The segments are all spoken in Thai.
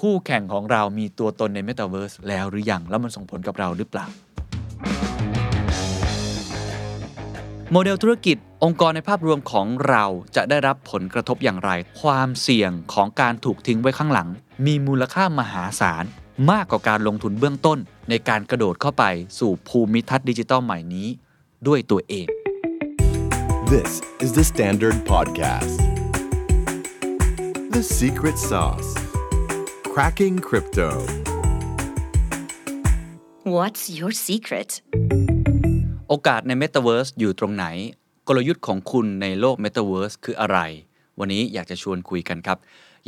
คู่แข่งของเรามีตัวตนใน Metaverse แล้วหรือยัง แล้วมันส่งผลกับเราหรือเปล่า โมเดลธุรกิจองค์กรในภาพรวมของเราจะได้รับผลกระทบอย่างไร ความเสี่ยงของการถูกทิ้งไว้ข้างหลัง มีมูลค่ามหาศาลมากกว่าการลงทุนเบื้องต้น ในการกระโดดเข้าไปสู่ภูมิทัศน์ดิจิทัลใหม่นี้ ด้วยตัวเอง This is the Standard Podcast. The secret sauce. Cracking crypto. What's your secret? โอกาสใน Metaverse อยู่ตรงไหน กลยุทธ์ของคุณในโลก Metaverse คืออะไร วันนี้อยากจะชวนคุยกันครับ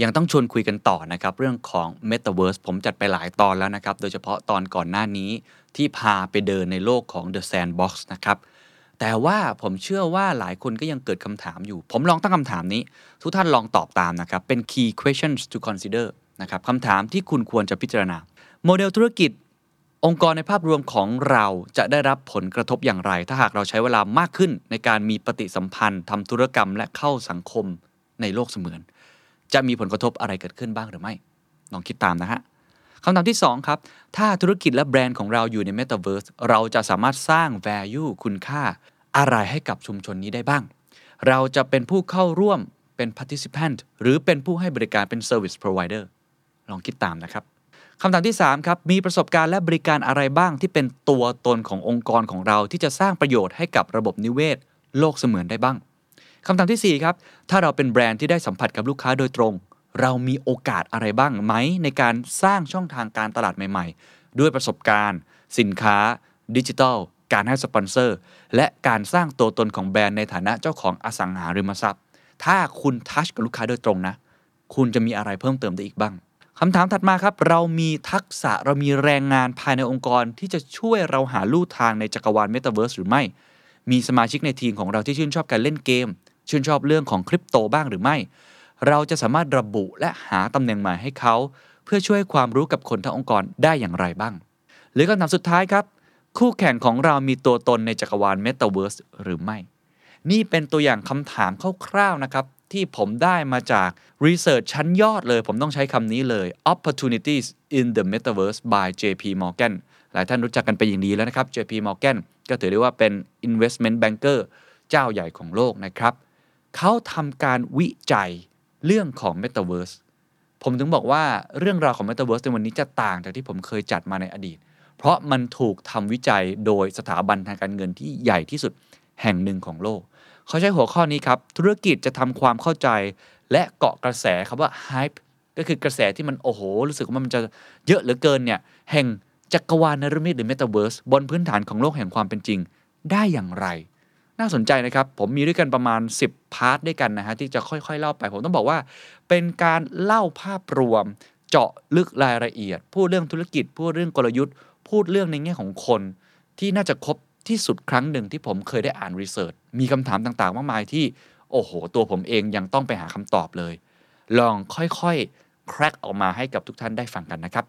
ยังต้องชวนคุยกันต่อนะครับ เรื่องของ Metaverse ผมจัดไปหลายตอนแล้วนะครับ โดยเฉพาะตอนก่อนหน้านี้ที่พาไปเดินในโลกของ The Sandbox นะครับแต่ว่าผมเชื่อว่าหลายคนก็ยังเกิดคำถามอยู่ ผมลองตั้งคำถามนี้ ทุกท่านลองตอบตามนะครับ เป็น key questions to consider นะครับคำถามที่คุณควรจะพิจารณา โมเดลธุรกิจ องค์กรในภาพรวมของเราจะได้รับผลกระทบอย่างไร ถ้าหากเราใช้เวลามากขึ้นในการมีปฏิสัมพันธ์ทำธุรกรรมและเข้าสังคมในโลกเสมือน จะมีผลกระทบอะไรเกิดขึ้นบ้างหรือไม่ ลองคิดตามนะฮะคำถามที่ 2 ครับ ถ้าธุรกิจและแบรนด์ของเราอยู่ใน Metaverse เราจะสามารถสร้าง value คุณค่า อะไรให้กับชุมชนนี้ได้บ้าง เราจะเป็นผู้เข้าร่วมเป็น participant หรือเป็นผู้ให้บริการเป็น service provider ลองคิดตามนะครับคำถามที่3ครับมีประสบการณ์และบริการอะไรบ้างที่เป็นตัวตนขององค์กรของเราที่จะสร้างประโยชน์ให้กับระบบนิเวศ โลกเสมือนได้บ้างคำถามที่4ครับถ้าเราเป็นแบรนด์ที่ได้สัมผัสกับลูกค้าโดยตรง เรามีโอกาสอะไรบ้างไหม ในการสร้างช่องทางการตลาดใหม่ ๆ ด้วยประสบการณ์ สินค้า ดิจิทัล การให้สปอนเซอร์ และการสร้างตัวตนของแบรนด์ในฐานะเจ้าของอสังหาริมทรัพย์ ถ้าคุณ touch กับลูกค้าโดยตรงนะ คุณจะมีอะไรเพิ่มเติมได้อีกบ้าง คำถามถัดมาครับ เรามีทักษะเรามีแรงงานภายในองค์กรที่จะช่วยเราหาลู่ทางในจักรวาลเมตาเวิร์สหรือไม่ มีสมาชิกในทีมของเราที่ชื่นชอบการเล่นเกม ชื่นชอบเรื่องของคริปโตบ้างหรือไม่ เราจะสามารถระบุและหาตำแหน่งใหม่ให้เขา เพื่อช่วยความรู้กับคนทั้งองค์กรได้อย่างไรบ้าง หรือคำถามสุดท้ายครับ คู่แข่งของเรามีตัวตนในจักรวาลเมตาเวิร์สหรือไม่ นี่เป็นตัวอย่างคำถามคร่าวๆนะครับ ที่ผมได้มาจาก research ชั้นยอดเลย ผมต้องใช้คำนี้เลย opportunities in the metaverse by JP Morgan หลายท่านรู้จักกันไปอย่างดีแล้วนะครับ JP Morgan ก็ถือได้ว่าเป็น investment banker เจ้าใหญ่ของโลกนะครับ เขาทำการวิจัยเรื่องของ metaverse ผมถึงบอกว่าเรื่องราวของ metaverse ในวันนี้จะต่างจากที่ผมเคยจัดมาในอดีต เพราะมันถูกทำวิจัยโดยสถาบันทางการเงินที่ใหญ่ที่สุดแห่งหนึ่งของโลก เขาใช้หัวข้อนี้ครับ ธุรกิจจะทำความเข้าใจและเกาะกระแสคำว่า hype ก็คือกระแสที่มันโอ้โห รู้สึกว่ามันจะเยอะเหลือเกินเนี่ยแห่งจักรวาลนรมิตหรือ Metaverse บนพื้นฐานของโลกแห่งความเป็นจริงได้อย่างไร น่าสนใจนะครับ ผมมีด้วยกันประมาณ 10 พาร์ทด้วยกันนะฮะที่จะค่อยๆ เล่าไป ผมต้องบอกว่า เป็นการเล่าภาพรวม เจาะลึกรายละเอียด พูดเรื่องธุรกิจ พูดเรื่องกลยุทธ์ พูดเรื่องในแง่ของคน ที่น่าจะครบ ที่สุดครั้งหนึ่งที่ผมเคยได้อ่านรีเสิร์ชมีคำถามต่างๆ มากมายที่ โอ้โห ตัวผมเองยังต้องไปหาคำตอบเลย ลองค่อยๆ แครกออกมาให้กับทุกท่านได้ฟังกันนะครับ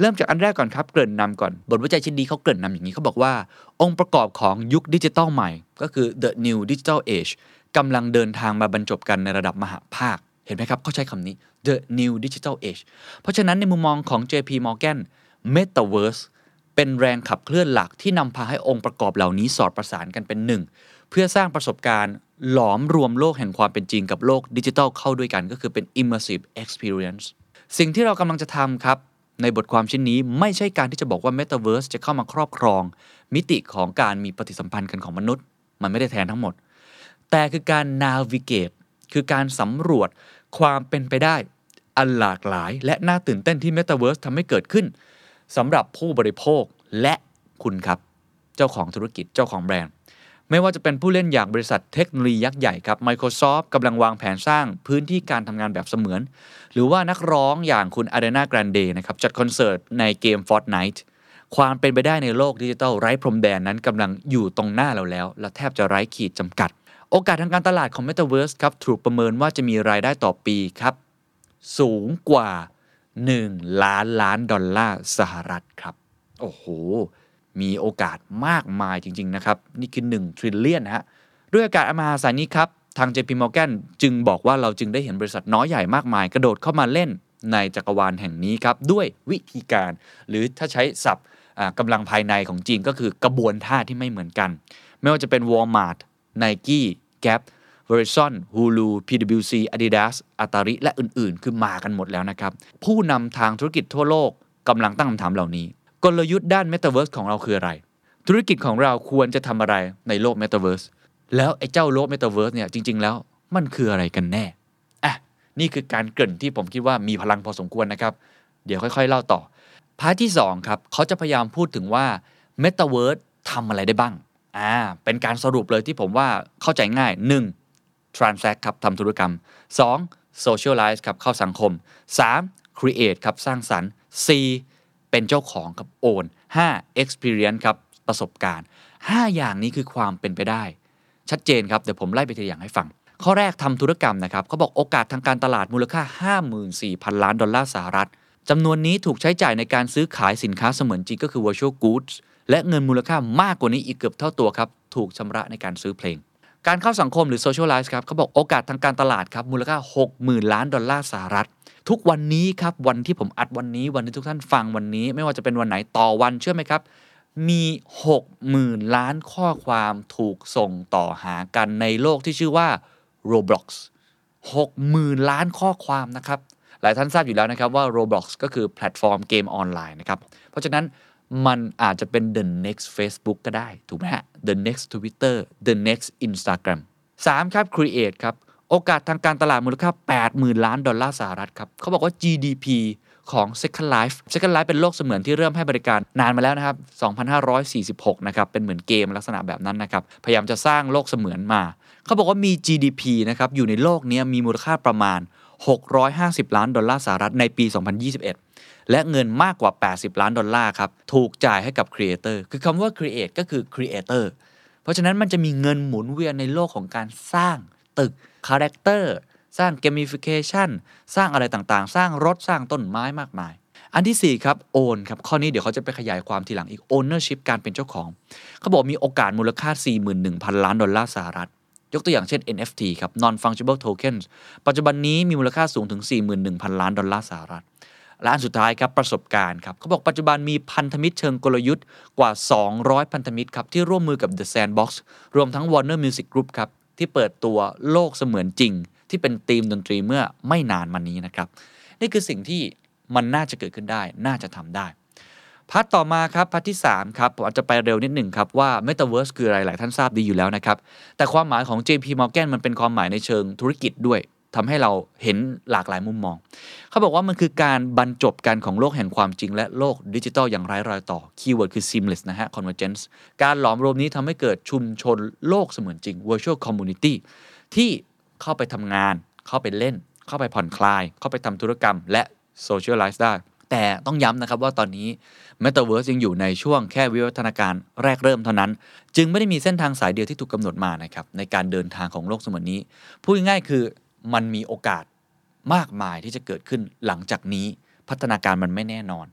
เริ่มจากอันแรกก่อนครับเกริ่นนำก่อน บทวิจัยชิ้นนี้เขาเกริ่นนำอย่างนี้เขาบอกว่า องค์ประกอบของยุคดิจิทัลใหม่ ก็คือ the new digital age กำลังเดินทางมาบรรจบกันในระดับมหาภาค เห็นไหมครับเขาใช้คำนี้ the new digital age เพราะฉะนั้นในมุมมองของ JP Morgan Metaverse เป็นแรงขับเคลื่อนหลักที่นำพาให้องค์ประกอบเหล่านี้สอดประสานกันเป็นหนึ่ง เพื่อสร้างประสบการณ์หลอมรวมโลกแห่งความเป็นจริงกับโลกดิจิทัลเข้าด้วยกันก็คือเป็น immersive experience สิ่งที่เรากำลังจะทำครับในบทความชิ้นนี้ไม่ใช่การที่จะบอกว่า Metaverse จะเข้ามาครอบครอง มิติของการมีปฏิสัมพันธ์กันของมนุษย์ มันไม่ได้แทนทั้งหมด แต่คือการ navigate คือการสำรวจความเป็นไปได้ อันหลากหลาย และน่าตื่นเต้นที่ Metaverse ทำให้เกิดขึ้นสำหรับผู้บริโภค และคุณครับ เจ้าของธุรกิจเจ้าของแบรนด์ ไม่ว่าจะเป็นผู้เล่นอย่างบริษัทเทคโนโลยียักษ์ใหญ่ครับ Microsoft กำลังวางแผนสร้างพื้นที่การทำงานแบบเสมือน หรือว่านักร้องอย่างคุณ Ariana Grande นะครับจัดคอนเสิร์ตในเกม Fortnite ความเป็นไปได้ในโลกดิจิทัลไร้พรมแดนนั้นกำลังอยู่ตรงหน้าเราแล้ว และแทบจะไร้ขีดจำกัด โอกาสทางการตลาดของ Metaverse ครับถูกประเมินว่าจะมีรายได้ต่อปีครับ สูงกว่า 1 ล้านล้านดอลลาร์สหรัฐครับ โอ้โห มีโอกาสมากมายจริง ๆ นะครับ นี่คือ1 t r i l l i o n นะฮะด้วยโอกาสอมาศานี้ครับทาง JP Morgan จึงบอกว่าเราจึงได้เห็นบริษัทน้อยใหญ่มากมาย กระโดดเข้ามาเล่นในจักรวาลแห่งนี้ครับ ด้วยวิธีการ หรือถ้าใช้ศัพท์อ่ากำลังภายในของจีนก็คือกระบวนท่าที่ไม่เหมือนกัน ไม่ว่าจะเป็น Walmart Nike Gap Verizon Hulu PwC Adidas Atari และอื่นๆ คือมากันหมดแล้วนะครับ ผู้นำทางธุรกิจทั่วโลกกำลังตั้งคำถามเหล่านี้ กลยุทธ์ด้าน Metaverse ของเราคืออะไร ธุรกิจของเราควรจะทำอะไรในโลก Metaverse แล้วไอ้เจ้าโลก Metaverse เนี่ยจริง ๆ แล้วมันคืออะไรกันแน่อะนี่คือการเกริ่นที่ผมคิดว่ามีพลังพอสมควรนะครับ เดี๋ยวค่อย ๆ เล่าต่อพาร์ทที่2ครับเขาจะพยายามพูดถึงว่า Metaverse ทำอะไรได้บ้างอ่าเป็นการสรุปเลยที่ผมว่าเข้าใจง่าย 1. transact ครับทำธุรกรรม 2. socialize ครับเข้าสังคม 3. create ครับสร้างสรรค์ 4. เป็นเจ้าของครับ own 5. experience ครับประสบการณ์ 5 อย่างนี้คือความเป็นไปได้ ชัดเจนครับ เดี๋ยวผมไล่ไปทีละอย่างให้ฟัง ข้อแรกทำธุรกรรมนะครับเขาบอกโอกาสทางการตลาดมูลค่า 54,000 ล้านดอลลาร์สหรัฐจำนวนนี้ถูกใช้จ่ายในการซื้อขายสินค้าเสมือนจริงก็คือ virtual goods และเงินมูลค่ามากกว่านี้อีกเกือบเท่าตัวครับ ถูกชำระในการซื้อเพลง การเข้าสังคมหรือ socialize ครับเขาบอกโอกาสทางการตลาดครับมูลค่า 60,000 ล้านดอลลาร์สหรัฐ ทุกวันนี้ครับวันที่ผมอัดวันนี้วันที่ทุกท่านฟังวันนี้ ไม่ว่าจะเป็นวันไหนต่อวันเชื่อไหมครับ มี 60,000 ล้านข้อความถูกส่งต่อหากันในโลกที่ชื่อว่า Roblox 60,000 ล้านข้อความนะครับหลายท่านทราบอยู่แล้วนะครับว่า Roblox ก็คือแพลตฟอร์มเกมออนไลน์นะครับเพราะฉะนั้น มันอาจจะเป็น the next Facebook ก็ได้ ถูกไหมฮะ the next Twitter the next Instagram 3 ครับ Create ครับ โอกาสทางการตลาดมูลค่า 80,000 ล้านดอลลาร์สหรัฐครับเขาบอกว่า GDP ของ Second Life Second Life เป็นโลกเสมือนที่เริ่มให้บริการนานมาแล้วนะครับ 2546 นะครับ เป็นเหมือนเกมลักษณะแบบนั้นนะครับ พยายามจะสร้างโลกเสมือนมา เขาบอกว่ามี GDP นะครับ อยู่ในโลกนี้มีมูลค่าประมาณ 650 ล้านดอลลาร์สหรัฐในปี 2021 และเงินมากกว่า 80 ล้านดอลลาร์ครับ ถูกจ่ายให้กับ Creator คือคำว่า Create ก็คือ Creator เพราะฉะนั้นมันจะมีเงินหมุนเวียนในโลกของการสร้างตึก character สร้าง gamification สร้างอะไรต่างๆ สร้างรถสร้างต้นไม้มากมาย อันที่ 4 ครับ own ครับ ข้อนี้เดี๋ยวเขาจะไปขยายความทีหลังอีก ownership การเป็นเจ้าของ เขาบอกมีโอกาสมูลค่า 41,000 ล้านดอลลาร์สหรัฐ ยกตัวอย่างเช่น NFT ครับ non fungible tokens ปัจจุบันนี้มีมูลค่าสูงถึง 41,000 ล้านดอลลาร์สหรัฐและอันสุดท้ายครับประสบการณ์ครับเขาบอกปัจจุบันมีพันธมิตรเชิงกลยุทธ์กว่า 200 พันธมิตรครับที่ร่วมมือกับ The Sandbox รวมทั้ง Warner Music Group ครับที่เปิดตัวโลกเสมือนจริง ที่เป็นธีมดนตรีเมื่อไม่นานมานี้นะครับ นี่คือสิ่งที่มันน่าจะเกิดขึ้นได้ น่าจะทำได้ part ต่อมาครับ part ที่ 3 ครับ ผมอาจจะไปเร็วนิดหนึ่งครับว่า Metaverse คืออะไรหลายท่านทราบดีอยู่แล้วนะครับ แต่ความหมายของ JP Morgan มันเป็นความหมายในเชิงธุรกิจด้วยทำให้เราเห็นหลากหลายมุมมอง เขาบอกว่ามันคือการบรรจบกันของโลกแห่งความจริง และโลกดิจิทัลอย่างไร้รอยต่อ keyword คือ seamless นะฮะ convergence การหลอมรวมนี้ทำให้เกิดชุมชนโลกเสมือนจริง virtual community ที่เข้าไปทำงาน เข้าไปเล่น เข้าไปผ่อนคลาย เข้าไปทำธุรกรรมและ socialize ได้ แต่ต้องย้ำนะครับว่าตอนนี้ Metaverse ยังอยู่ในช่วงแค่วิวัฒนาการแรกเริ่มเท่านั้น จึงไม่ได้มีเส้นทางสายเดียวที่ถูกกำหนดมานะครับในการเดินทางของโลกสมัยนี้ พูดง่ายๆคือมันมีโอกาสมากมายที่จะเกิดขึ้นหลังจากนี้ พัฒนาการมันไม่แน่นอน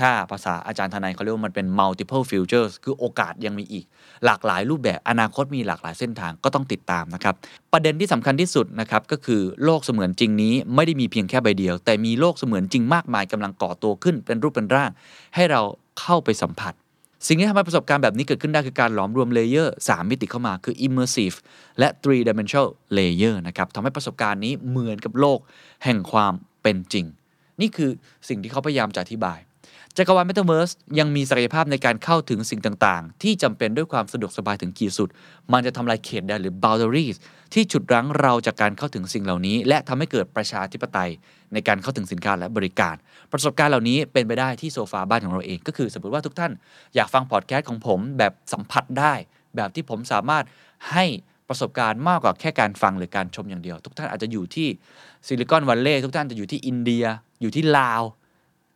ถ้าภาษาอาจารย์ทนายเขาเรียกว่ามันเป็น multiple futures คือโอกาสยังมีอีก หลากหลายรูปแบบอนาคตมีหลากหลายเส้นทางก็ต้องติดตามนะครับ ประเด็นที่สำคัญที่สุดนะครับก็คือโลกเสมือนจริงนี้ไม่ได้มีเพียงแค่ใบเดียว แต่มีโลกเสมือนจริงมากมายกำลังก่อตัวขึ้นเป็นรูปเป็นร่าง ให้เราเข้าไปสัมผัส สิ่งที่ทำให้ประสบการณ์แบบนี้เกิดขึ้นได้คือการหลอมรวม layer 3มิติเข้ามาคือ immersive และ three dimensional layer นะครับทำให้ประสบการณ์นี้เหมือนกับโลกแห่งความเป็นจริง นี่คือสิ่งที่เขาพยายามจะอธิบาย จักรวาล Metaverse ยังมีศักยภาพในการเข้าถึงสิ่งต่างๆ ที่จำเป็นด้วยความสะดวกสบายถึงขีดสุด มันจะทำลายเขตแดนหรือ boundaries ที่ฉุดรั้งเราจากการเข้าถึงสิ่งเหล่านี้ และทำให้เกิดประชาธิปไตยในการเข้าถึงสินค้าและบริการ ประสบการณ์เหล่านี้เป็นไปได้ที่โซฟาบ้านของเราเอง ก็คือสมมติว่าทุกท่านอยากฟังพอดแคสต์ของผมแบบสัมผัสได้ แบบที่ผมสามารถให้ประสบการณ์มากกว่าแค่การฟังหรือการชมอย่างเดียว ทุกท่านอาจจะอยู่ที่ซิลิคอนวัลเลย์ทุกท่านจะอยู่ที่อินเดีย อยู่ที่ลาว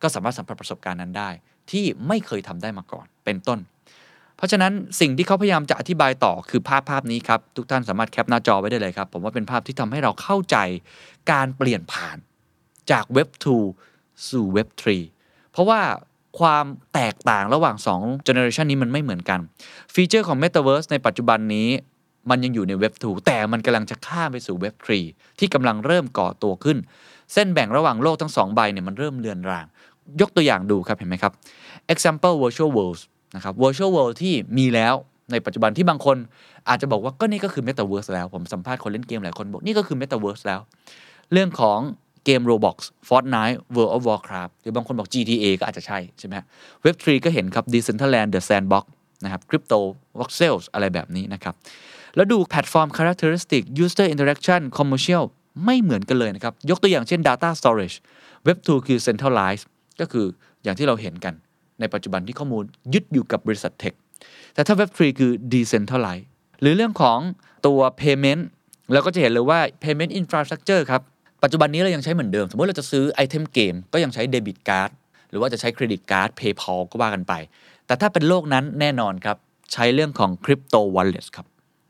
ก็สามารถสัมผัสประสบการณ์นั้นได้ ที่ไม่เคยทำได้มาก่อนเป็นต้น เพราะฉะนั้นสิ่งที่เขาพยายามจะอธิบายต่อคือภาพภาพนี้ครับ ทุกท่านสามารถแคปหน้าจอไว้ได้เลยครับ ผมว่าเป็นภาพที่ทำให้เราเข้าใจการเปลี่ยนผ่านจากเว็บ2สู่เว็บ3เพราะว่าความแตกต่างระหว่าง2 generation นี้มันไม่เหมือนกัน ฟีเจอร์ของ Metaverse ในปัจจุบันนี้ มันยังอยู่ในเว็บ2แต่มันกำลังจะข้ามไปสู่เว็บ3ที่กำลังเริ่มก่อตัวขึ้น เส้นแบ่งระหว่างโลกทั้งสองใบเนี่ยมันเริ่มเลือนราง ยกตัวอย่างดูครับเห็นไหมครับ example virtual worlds นะครับ virtual world ที่มีแล้วในปัจจุบันที่บางคนอาจจะบอกว่าก็นี่ก็คือ metaverse แล้ว ผมสัมภาษณ์คนเล่นเกมหลายคนบอกนี่ก็คือ metaverse แล้ว เรื่องของเกม Roblox Fortnite World of Warcraft หรือบางคนบอก GTA ก็อาจจะใช่ใช่ไหมเว็บ3ก็เห็นครับ Decentraland The Sandbox นะครับ Crypto Voxels อะไรแบบนี้นะครับ แล้วดูแพลตฟอร์ม characteristic user interaction commercial ไม่เหมือนกันเลยนะครับ ยกตัวอย่างเช่น data storage Web 2 คือ centralized ก็คืออย่างที่เราเห็นกันในปัจจุบันที่ข้อมูลยึดอยู่กับบริษัทเทค แต่ถ้า Web 3 คือ decentralized หรือเรื่องของตัว payment เราก็จะเห็นเลยว่า payment infrastructure ครับ ปัจจุบันนี้เรายังใช้เหมือนเดิม สมมติเราจะซื้อ item เกมก็ยังใช้ debit card หรือว่าจะใช้ credit card PayPal ก็ว่ากันไป แต่ถ้าเป็นโลกนั้นแน่นอนครับ ใช้เรื่องของ Crypto Wallet ครับ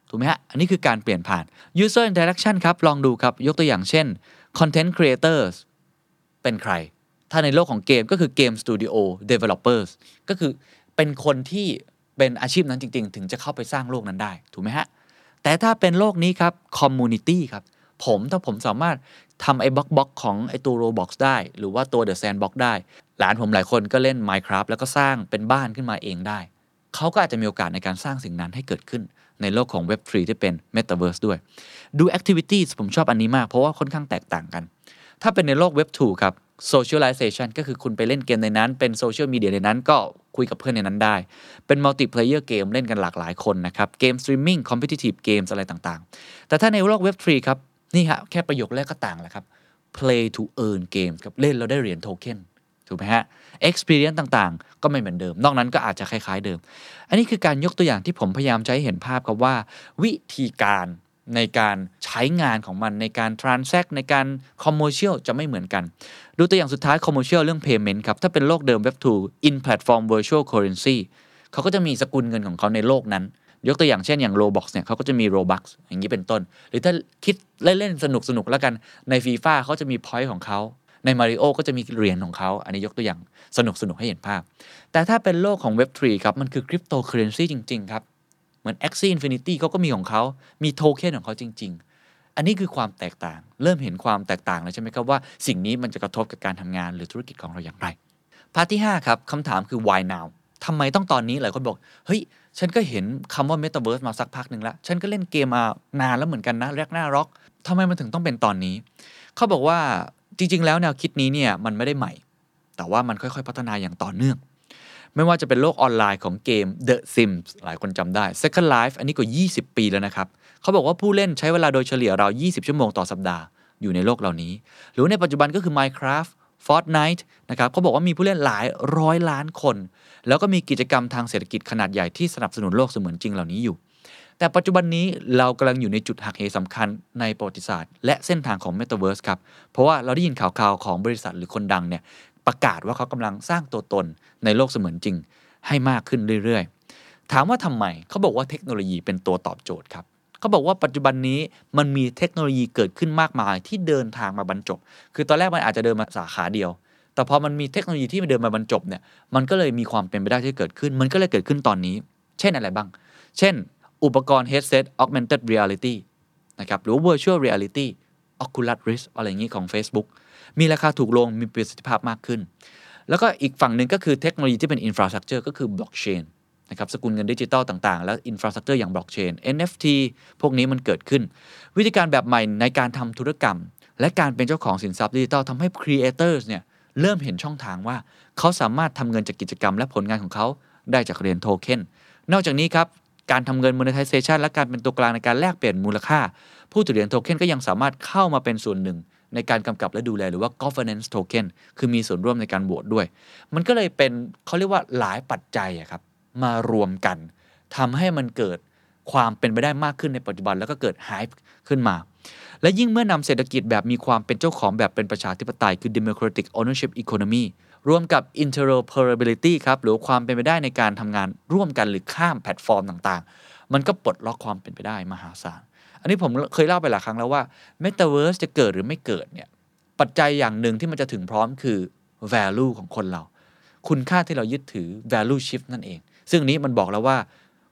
ถูกไหมฮะ อันนี้คือการเปลี่ยนผ่าน user interaction ครับ ลองดูครับ ยกตัวอย่างเช่น content creators เป็นใคร ถ้าในโลกของเกมก็คือเกม studio developers ก็คือเป็นคนที่เป็นอาชีพนั้นจริง ๆ ถึงจะเข้าไปสร้างโลกนั้นได้ ถูกไหมฮะ แต่ถ้าเป็นโลกนี้ครับ community ครับ ผมถ้าผมสามารถทำไอ้บล็อกบ็อกของไอ้ตัว Roblox ได้ หรือว่าตัว The Sandbox ได้ หลานผมหลายคนก็เล่น Minecraft แล้วก็สร้างเป็นบ้านขึ้นมาเองได้ เขาก็อาจจะมีโอกาสในการสร้างสิ่งนั้นให้เกิดขึ้นในโลกของ Web 3 ที่เป็น Metaverse ด้วย ดู Activities ผมชอบอันนี้มากเพราะว่าค่อนข้างแตกต่างกัน ถ้าเป็นในโลก Web 2ครับ Socialization ก็คือคุณไปเล่นเกมในนั้น เป็นโซเชียลมีเดียในนั้นก็คุยกับเพื่อนในนั้นได้ เป็น Multiplayer เกมเล่นกันหลากหลายคนนะครับ เกม Streaming Competitive Games อะไรต่างๆ แต่ถ้าในโลก Web 3ครับ นี่ฮะแค่ประโยคแรกก็ต่างแล้วครับ Play to earn games ครับเล่นแล้วได้เหรียญโทเค็นถูกไหมฮะ experience ต่างๆ ก็ไม่เหมือนเดิม นอกนั้นก็อาจจะคล้ายๆเดิม อันนี้คือการยกตัวอย่างที่ผมพยายามจะให้เห็นภาพครับว่า วิธีการ ในการใช้งานของมันในการ transact ในการ commercial จะไม่เหมือนกัน ดูตัวอย่างสุดท้าย commercial เรื่อง payment ครับ ถ้าเป็นโลกเดิม web 2 in platform virtual currency เขาก็จะมีสกุลเงินของเขาในโลกนั้น ยกตัวอย่างเช่นอย่าง Roblox เนี่ยเขาก็จะมี Robux อย่างนี้เป็นต้น หรือถ้าคิดเล่นๆสนุกๆแล้วกันใน FIFA เขาจะมี point ของเขาใน Mario ก็จะมีเหรียญของเขา อันนี้ยกตัวอย่างสนุกๆให้เห็นภาพ แต่ถ้าเป็นโลกของ Web 3 ครับ มันคือ cryptocurrency จริง ๆ ครับ เหมือน Axie Infinity เขาก็มีของเขามีโทเค็นของเขาจริง ๆ อันนี้คือความแตกต่าง เริ่มเห็นความแตกต่างแล้วใช่ไหมครับว่าสิ่งนี้มันจะกระทบกับการทำงานหรือธุรกิจของเราอย่างไรพาร์ทที่5ครับคำถามคือ why now ทำไมต้องตอนนี้หลายคนบอก เฮ้ย ฉันก็เห็นคำว่า Metaverse มาสักพักหนึ่งแล้ว ฉันก็เล่นเกมมานานแล้วเหมือนกันนะแรกหน้าร็อกทำไมมันถึงต้องเป็นตอนนี้ เขาบอกว่าจริง ๆ แล้วแนวคิดนี้เนี่ยมันไม่ได้ใหม่ แต่ว่ามันค่อยๆ พัฒนาอย่างต่อเนื่อง ไม่ว่าจะเป็นโลกออนไลน์ของเกม The Sims หลายคนจำได้ Second Life อันนี้ก็ 20 ปีแล้วนะครับ เขาบอกว่าผู้เล่นใช้เวลาโดยเฉลี่ยราว 20 ชั่วโมงต่อสัปดาห์ อยู่ในโลกเหล่านี้ หรือในปัจจุบันก็คือ Minecraft Fortnite นะครับเขาบอกว่ามีผู้เล่นหลายร้อยล้านคน แล้วก็มีกิจกรรมทางเศรษฐกิจขนาดใหญ่ที่สนับสนุนโลกเสมือนจริงเหล่านี้อยู่ แต่ปัจจุบันนี้เรากำลังอยู่ในจุดหักเหสำคัญในประวัติศาสตร์ และเส้นทางของ Metaverse ครับ เพราะว่าเราได้ยินข่าวๆของบริษัทหรือคนดังเนี่ย ประกาศว่าเขากำลังสร้างตัวตนในโลกเสมือนจริงให้มากขึ้นเรื่อยๆ ถามว่าทำไมเขาบอกว่าเทคโนโลยีเป็นตัวตอบโจทย์ครับเขาบอกว่าปัจจุบันนี้มันมีเทคโนโลยีเกิดขึ้นมากมายที่เดินทางมาบรรจบ คือตอนแรกมันอาจจะเดินมาสาขาเดียว แต่พอมันมีเทคโนโลยีที่มันเดินมาบรรจบเนี่ย มันก็เลยมีความเป็นไปได้ที่เกิดขึ้น มันก็เลยเกิดขึ้นตอนนี้ เช่นอะไรบ้าง เช่น อุปกรณ์ headset augmented reality นะครับ หรือ virtual reality Oculus Rift อะไรอย่างนี้ของ Facebook มีราคาถูกลงมีประสิทธิภาพมากขึ้น แล้วก็อีกฝั่งหนึ่งก็คือเทคโนโลยีที่เป็น infrastructure ก็คือ blockchain นะครับสกุลเงินดิจิตอลต่างๆ แล้ว infrastructure อย่าง blockchain NFT พวกนี้มันเกิดขึ้น วิธีการแบบใหม่ในการทำธุรกรรม และการเป็นเจ้าของสินทรัพย์ดิจิตอลทำให้ creators เนี่ยเริ่มเห็นช่องทางว่า เขาสามารถทำเงินจากกิจกรรม และผลงานของเขาได้จากเหรียญโทเค็นนอกจากนี้ครับการทำเงิน monetization และการเป็นตัวกลางในการแลกเปลี่ยนมูลค่า ผู้ถือเหรียญโทเค็นก็ยังสามารถเข้ามาเป็นส่วนหนึ่ง ในการกำกับและดูแลหรือว่า governance token คือมีส่วนร่วมในการโหวตด้วย มันก็เลยเป็นเขาเรียกว่าหลายปัจจัยอะครับมารวมกันทำให้มันเกิดความเป็นไปได้มากขึ้นในปัจจุบัน แล้วก็เกิด hype ขึ้นมา และยิ่งเมื่อนำเศรษฐกิจแบบมีความเป็นเจ้าของแบบเป็นประชาธิปไตย คือ democratic ownership economy รวมกับ interoperability ครับหรือความเป็นไปได้ในการทำงานร่วมกันหรือข้ามแพลตฟอร์มต่างๆ มันก็ปลดล็อกความเป็นไปได้มหาศาล อันนี้ผมเคยเล่าไปหลายครั้งแล้วว่า Metaverse จะเกิดหรือไม่เกิดเนี่ยปัจจัยอย่างหนึ่งที่มันจะถึงพร้อมคือ value ของคนเรา คุณค่าที่เรายึดถือ value shift นั่นเอง ซึ่งนี้มันบอกแล้วว่า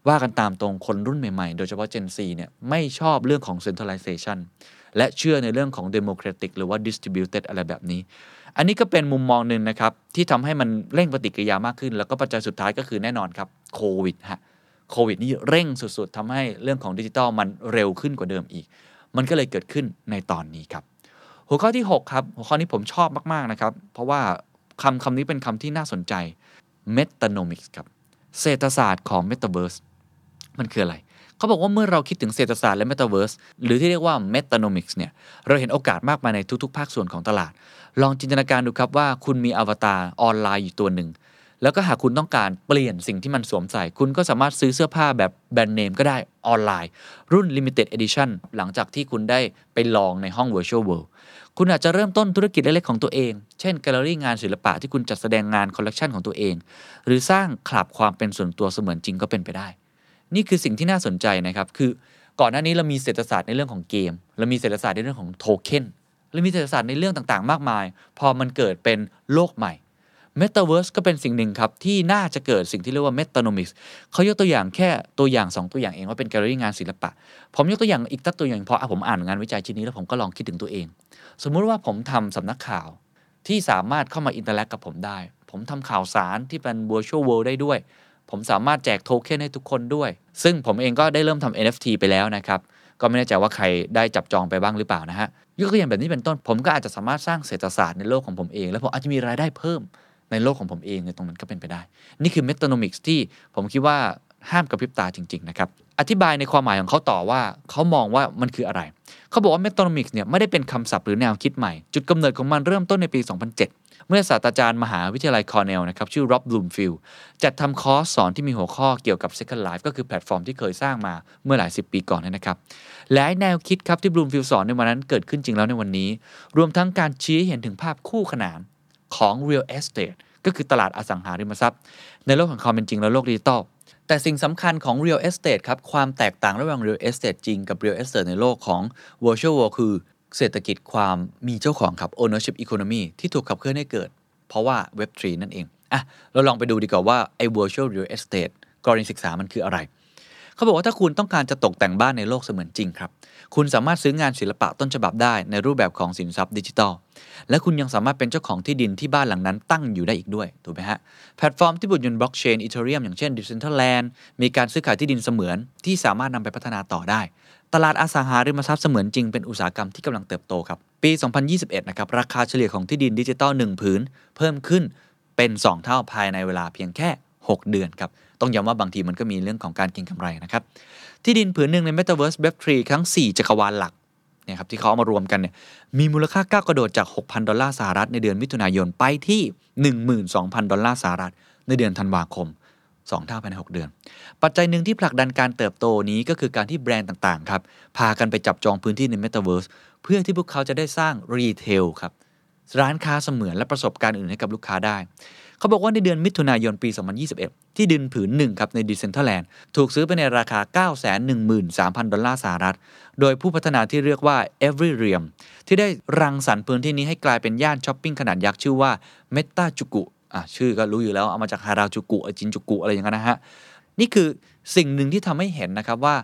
ว่ากันตามตรงคนรุ่นใหม่ๆ โดยเฉพาะ Gen Z เนี่ยไม่ชอบเรื่องของ centralization และเชื่อในเรื่องของ democratic หรือว่า distributed อะไรแบบนี้ อันนี้ก็เป็นมุมมองหนึ่งนะครับ ที่ทำให้มันเร่งปฏิกิริยามากขึ้น แล้วก็ปัจจัยสุดท้ายก็คือแน่นอนครับโควิดฮะ โควิดนี่เร่งสุดๆทำให้เรื่องของดิจิทัลมันเร็วขึ้นกว่าเดิมอีก มันก็เลยเกิดขึ้นในตอนนี้ครับ หัวข้อที่ 6 ครับ หัวข้อนี้ผมชอบมาก ๆ นะครับ เพราะว่าคำคำนี้เป็นคำที่น่าสนใจ metanomics ครับ เศรษฐศาสตร์ของ metaverse มันคืออะไร เขาบอกว่าเมื่อเราคิดถึงเศรษฐศาสตร์และ metaverse หรือที่เรียกว่า metanomics เนี่ย เราเห็นโอกาสมากมายในทุกๆ ภาคส่วนของตลาด ลองจินตนาการดูครับว่าคุณมีอวตารออนไลน์อยู่ตัวหนึ่ง แล้วก็หากคุณต้องการเปลี่ยนสิ่งที่มันสวมใส่ คุณก็สามารถซื้อเสื้อผ้าแบบแบรนด์เนมก็ได้ออนไลน์ รุ่น limited edition หลังจากที่คุณได้ไปลองในห้อง virtual world คุณอาจจะเริ่มต้นธุรกิจเล็กๆของตัวเอง เช่นแกลเลอรี่งานศิลปะที่คุณจัดแสดงงานคอลเลกชันของตัวเอง หรือสร้างคลับความเป็นส่วนตัวเสมือนจริงก็เป็นไปได้ นี่คือสิ่งที่น่าสนใจนะครับคือก่อนหน้านี้เรามีเศรษฐศาสตร์ในเรื่องของเกมเรามีเศรษฐศาสตร์ในเรื่องของโทเค็นเรามีเศรษฐศาสตร์ในเรื่องต่างๆ มากมาย พอมันเกิดเป็นโลกใหม่ Metaverse ก็เป็นสิ่งหนึ่งครับ ที่น่าจะเกิดสิ่งที่เรียกว่า Metanomics เขายกตัวอย่างแค่ตัวอย่าง 2 ตัวอย่างเองว่าเป็นแกลเลอรี่งานศิลปะ ผมยกตัวอย่างอีกตัตัวอย่างพอผมอ่านงานวิจัยชิ้นนี้แล้วผมก็ลองคิดถึงตัวเอง สมมุติว่าผมทำสำนักข่าวที่สามารถเข้ามา interact กับผมได้ ผมทำข่าวสารที่เป็น virtual world ได้ด้วย ผมสามารถแจกโทเค็นให้ทุกคนด้วย ซึ่งผมเองก็ได้เริ่มทำ NFT ไปแล้วนะครับก็ไม่แน่ใจว่าใครได้จับจองไปบ้างหรือเปล่านะฮะยกตัวอย่างแบบนี้เป็นต้นผมก็อาจจะสามารถสร้างเศรษฐศาสตร์ในโลกของผมเอง แล้วผมอาจจะมีรายได้เพิ่ม ในโลกของผมเองในตรงนั้นก็เป็นไปได้ นี่คือ Metanomics ที่ผมคิดว่าห้ามกระพริบตาจริง ๆ นะครับ อธิบายในความหมายของเขาต่อว่าเขามองว่ามันคืออะไร เขาบอกว่า Metanomics เนี่ยไม่ได้เป็นคำศัพท์หรือแนวคิดใหม่ จุดกำเนิดของมันเริ่มต้นในปี 2007 เมื่อศาสตราจารย์มหาวิทยาลัยคอร์เนลนะครับชื่อร็อบบลูมฟิลจัดทำคอร์สสอนที่มีหัวข้อเกี่ยวกับ Second Life ก็คือแพลตฟอร์มที่เคยสร้างมาเมื่อหลายสิบปีก่อนนะครับและแนวคิดครับที่บลูมฟิลสอนในวันนั้นเกิดขึ้นจริงแล้วในวันนี้ รวมทั้งการชี้เห็นถึงภาพคู่ขนาน ของ real estate ก็คือตลาดอสังหาริมทรัพย์ ในโลกของความเป็นจริงและโลกดิจิตอลแต่สิ่งสำคัญของ real estate ครับ ความแตกต่างระหว่าง real estate จริงกับ real estate ในโลกของ virtual world คือเศรษฐกิจความมีเจ้าของครับ ownership economy ที่ถูกขับเคลื่อนให้เกิด เพราะว่า web 3นั่นเองอะเราลองไปดูดีกว่าว่าไอ้ virtual real estate กรณีศึกษามันคืออะไร เขาบอกว่าถ้าคุณต้องการจะตกแต่งบ้านในโลกเสมือนจริงครับ คุณสามารถซื้องานศิลปะต้นฉบับได้ในรูปแบบของสินทรัพย์ดิจิทัล และคุณยังสามารถเป็นเจ้าของที่ดินที่บ้านหลังนั้นตั้งอยู่ได้อีกด้วยถูกไหมฮะ แพลตฟอร์มที่บนบล็อกเชน Ethereum อย่างเช่น Decentraland มีการซื้อขายที่ดินเสมือนที่สามารถนำไปพัฒนาต่อได้ ตลาดอสังหาริมทรัพย์เสมือนจริงเป็นอุตสาหกรรมที่กำลังเติบโตครับปี 2021 นะครับราคาเฉลี่ยของที่ดินดิจิทัล1ผืนเพิ่มขึ้นเป็น 2 เท่าภายในเวลาเพียงแค่ 6 เดือนครับ ต้องย้ำว่าบางทีมันก็มีเรื่องของการเก็งกำไรนะครับ ที่ดินผืนหนึ่งใน Metaverse Web3 ทั้ง 4 จักรวาลหลักเนี่ยครับที่เขาเอามารวมกันเนี่ยมีมูลค่าก้าวกระโดดจาก 6,000 ดอลลาร์สหรัฐในเดือนมิถุนายนไปที่ 12,000 ดอลลาร์สหรัฐในเดือนธันวาคม 2 เท่าภายใน 6 เดือน ปัจจัยหนึ่งที่ผลักดันการเติบโตนี้ก็คือการที่แบรนด์ต่างๆครับพากันไปจับจองพื้นที่ใน Metaverse เพื่อที่พวกเขาจะได้สร้าง retail ครับร้านค้าเสมือนและประสบการณ์อื่นให้กับลูกค้าได้ เขาบอกว่าในเดือนมิถุนายนปี 2021 ที่ดินผืนหนึ่งครับใน Decentraland ถูกซื้อไปในราคา 913,000 ดอลลาร์สหรัฐ โดยผู้พัฒนาที่เรียกว่า Every r e a m ที่ได้รังสรรค์พื้นที่นี้ให้กลายเป็นย่านช้อปปิ้งขนาดยักษ์ชื่อว่า Meta จุกุอะชื่อก็รู้อยู่แล้วเอามาจากฮาราจูกุชินจูกุอะไรอย่างนั้นนะฮะนี่คือสิ่งหนึ่งที่ทำให้เห็นนะครับว่า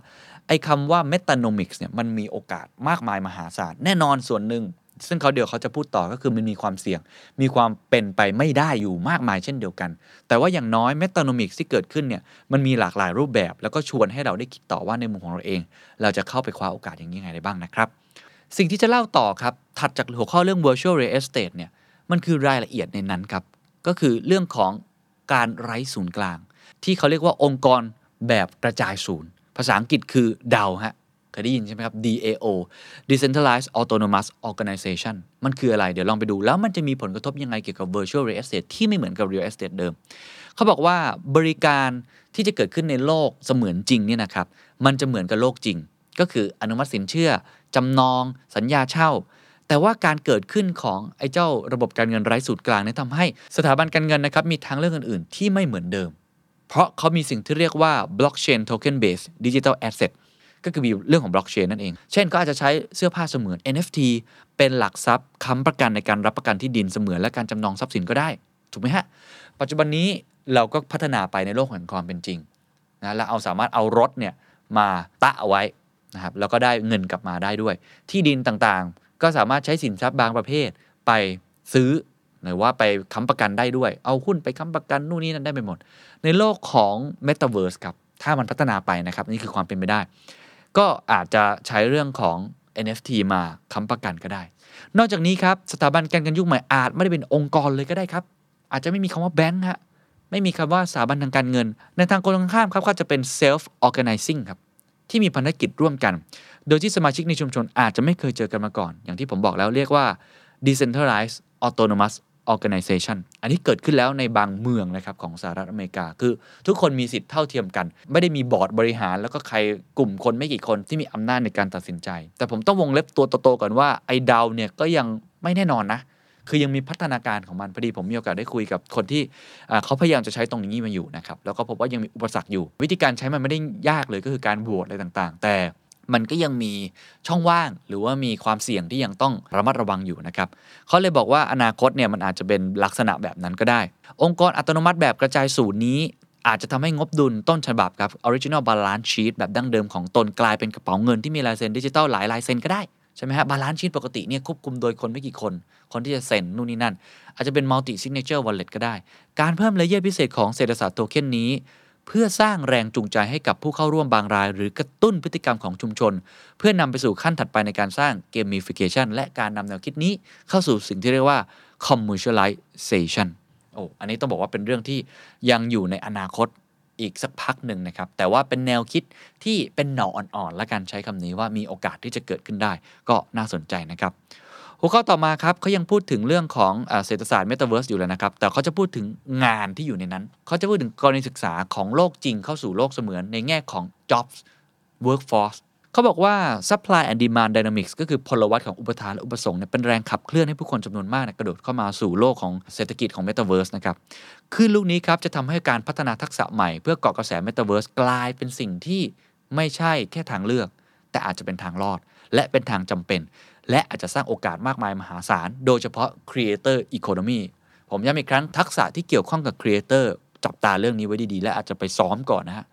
ไอ้คำว่า metanomics เนี่ยมันมีโอกาสมากมายมหาศาลแน่นอนส่วนหนึ่ง ซึ่งเขาเดี๋ยวเขาจะพูดต่อก็คือมันมีความเสี่ยง มีความเป็นไปไม่ได้อยู่มากมายเช่นเดียวกัน แต่ว่าอย่างน้อย metanomics ที่เกิดขึ้นเนี่ยมันมีหลากหลายรูปแบบ แล้วก็ชวนให้เราได้คิดต่อว่าในมุมของเราเอง เราจะเข้าไปคว้าโอกาสอย่างนี้ไงได้บ้างนะครับ สิ่งที่จะเล่าต่อครับถัดจากหัวข้อเรื่อง virtual real estate เนี่ยมันคือรายละเอียดในนั้นครับก็คือเรื่องของการไร้ศูนย์กลาง ที่เขาเรียกว่าองค์กรแบบกระจายศูนย์ ภาษาอังกฤษคือ DAO ฮะ เคยได้ยินใช่ไหมครับ DAO Decentralized Autonomous Organization มันคืออะไร เดี๋ยวลองไปดู แล้วมันจะมีผลกระทบยังไงเกี่ยวกับ Virtual Real Estate ที่ไม่เหมือนกับ Real Estate เดิม เขาบอกว่าบริการที่จะเกิดขึ้นในโลกเสมือนจริงเนี่ยนะครับ มันจะเหมือนกับโลกจริง ก็คืออนุมัติสินเชื่อ จำนอง สัญญาเช่า แต่ว่าการเกิดขึ้นของไอ้เจ้าระบบการเงินไร้สูตรกลางเนี่ยทำให้สถาบันการเงินนะครับมีทางเลือกอื่นๆ ที่ไม่เหมือนเดิม เพราะเขามีสิ่งที่เรียกว่า blockchain token based digital asset ก็คือมีเรื่องของบล็อกเชนนั่นเอง เช่นก็อาจจะใช้เสื้อผ้าเสมือน NFT เป็นหลักทรัพย์ค้ำประกันในการรับประกันที่ดินเสมือนและการจำนองทรัพย์สินก็ได้ ถูกไหมฮะ ปัจจุบันนี้เราก็พัฒนาไปในโลกแห่งความเป็นจริงนะแล้วเอาสามารถเอารถเนี่ยมาตะเอาไว้นะครับแล้วก็ได้เงินกลับมาได้ด้วย ที่ดินต่างๆ ก็สามารถใช้สินทรัพย์บางประเภทไปซื้อหรือว่าไปค้ำประกันได้ด้วย เอาหุ้นไปค้ำประกันนู่นนี่นั่นได้ไปหมด ในโลกของ Metaverse ครับ ถ้ามันพัฒนาไปนะครับ นี่คือความเป็นไปได้ ก็อาจจะใช้เรื่องของ NFT มาค้ำประกันก็ได้ นอกจากนี้ครับสถาบันการเงินยุคใหม่อาจไม่ได้เป็นองค์กรเลยก็ได้ครับ อาจจะไม่มีคำว่าแบงค์ฮะไม่มีคำว่าสถาบันทางการเงิน ในทางตรงข้ามครับก็จะเป็น self organizing ครับที่มีภารกิจร่วมกัน โดยที่สมาชิกในชุมชนอาจจะไม่เคยเจอกันมาก่อน อย่างที่ผมบอกแล้วเรียกว่า decentralized autonomous organization อันนี้เกิดขึ้นแล้วในบางเมืองนะครับของสหรัฐอเมริกา คือทุกคนมีสิทธิ์เท่าเทียมกัน ไม่ได้มีบอร์ดบริหาร แล้วก็ใครกลุ่มคนไม่กี่คนที่มีอำนาจในการตัดสินใจ แต่ผมต้องวงเล็บตัวโตๆก่อนว่าไอ้ดาวเนี่ยก็ยังไม่แน่นอนนะ คือยังมีพัฒนาการของมันพอดีผมมีโอกาสได้คุยกับคนที่เขาพยายามจะใช้ตรงนี้มาอยู่นะครับแล้วก็พบว่ายังมีอุปสรรคอยู่ วิธีการใช้มันไม่ได้ยากเลยก็คือการโหวตอะไรต่าง ๆ แต่ มันก็ยังมีช่องว่าง หรือว่ามีความเสี่ยงที่ยังต้องระมัดระวังอยู่นะครับเขาเลยบอกว่าอนาคตเนี่ยมันอาจจะเป็นลักษณะแบบนั้นก็ได้ องค์กรอัตโนมัติแบบกระจายศูนย์นี้ อาจจะทำให้งบดุลต้นฉบับครับ original balance sheet แบบดั้งเดิมของตนกลายเป็นกระเป๋าเงินที่มีลายเซ็นดิจิตอลหลายลายเซ็นก็ได้ใช่ไหมฮะ balance sheet ปกติเนี่ยควบคุมโดยคนไม่กี่คน คนที่จะเซ็นนู่นนี่นั่น อาจจะเป็น multi signature wallet ก็ได้ การเพิ่มเลเยอร์พิเศษของเศรษฐศาสตร์โทเค็นนี้ เพื่อสร้างแรงจูงใจให้กับผู้เข้าร่วมบางราย หรือกระตุ้นพฤติกรรมของชุมชน เพื่อนำไปสู่ขั้นถัดไปในการสร้าง gamification และการนำแนวคิดนี้เข้าสู่สิ่งที่เรียกว่า commercialization โอ้อันนี้ต้องบอกว่าเป็นเรื่องที่ยังอยู่ในอนาคตอีกสักพักหนึ่งนะครับ แต่ว่าเป็นแนวคิดที่เป็นหน่ออ่อนๆและการใช้คำนี้ว่ามีโอกาสที่จะเกิดขึ้นได้ ก็น่าสนใจนะครับ หัวข้อต่อมาครับเขายังพูดถึงเรื่องของเศรษฐศาสตร์ Metaverse อยู่แล้วนะครับ แต่เขาจะพูดถึงงานที่อยู่ในนั้น เขาจะพูดถึงกรณีศึกษาของโลกจริงเข้าสู่โลกเสมือนในแง่ของ jobs workforce เขาบอกว่า supply and demand dynamics ก็คือพลวัตของอุปทานและอุปสงค์เนี่ยเป็นแรงขับเคลื่อนให้ผู้คนจำนวนมากเนี่ยกระโดดเข้ามาสู่โลกของเศรษฐกิจของ Metaverse นะครับคลื่นลูกนี้ครับจะทำให้การพัฒนาทักษะใหม่เพื่อเกาะกระแส Metaverse กลายเป็นสิ่งที่ไม่ใช่แค่ทางเลือก แต่อาจจะเป็นทางรอด และเป็นทางจำเป็น และอาจจะสร้างโอกาสมากมายมหาศาล โดยเฉพาะ Creator Economy ผมย้ำอีกครั้งทักษะที่เกี่ยวข้องกับ Creator จับตาเรื่องนี้ไว้ดีๆ และอาจจะไปซ้อมก่อนนะฮะ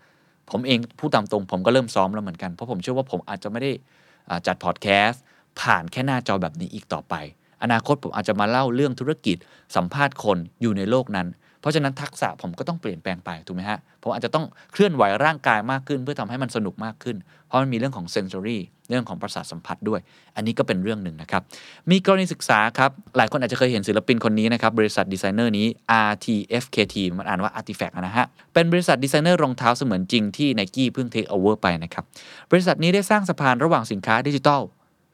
ผมเองพูดตามตรงผมก็เริ่มซ้อมแล้วเหมือนกันเพราะผมเชื่อว่าผมอาจจะไม่ได้จัดพอดแคสต์ผ่านแค่หน้าจอแบบนี้อีกต่อไป อนาคตผมอาจจะมาเล่าเรื่องธุรกิจสัมภาษณ์คนอยู่ในโลกนั้น เพราะฉะนั้นทักษะผมก็ต้องเปลี่ยนแปลงไปถูกไหมฮะผมอาจจะต้องเคลื่อนไหวร่างกายมากขึ้น เพื่อทำให้มันสนุกมากขึ้น เพราะมันมีเรื่องของ sensory เรื่องของประสาทสัมผัสด้วย อันนี้ก็เป็นเรื่องหนึ่งนะครับ มีกรณีศึกษาครับ หลายคนอาจจะเคยเห็นศิลปินคนนี้นะครับบริษัทดีไซเนอร์นี้ RTFKT มันอ่านว่า Artifact นะฮะเป็นบริษัทดีไซเนอร์รองเท้าเสมือนจริงที่ Nike เพิ่ง take over ไปนะครับบริษัทนี้ได้สร้างสะพานระหว่างสินค้าดิจิทัล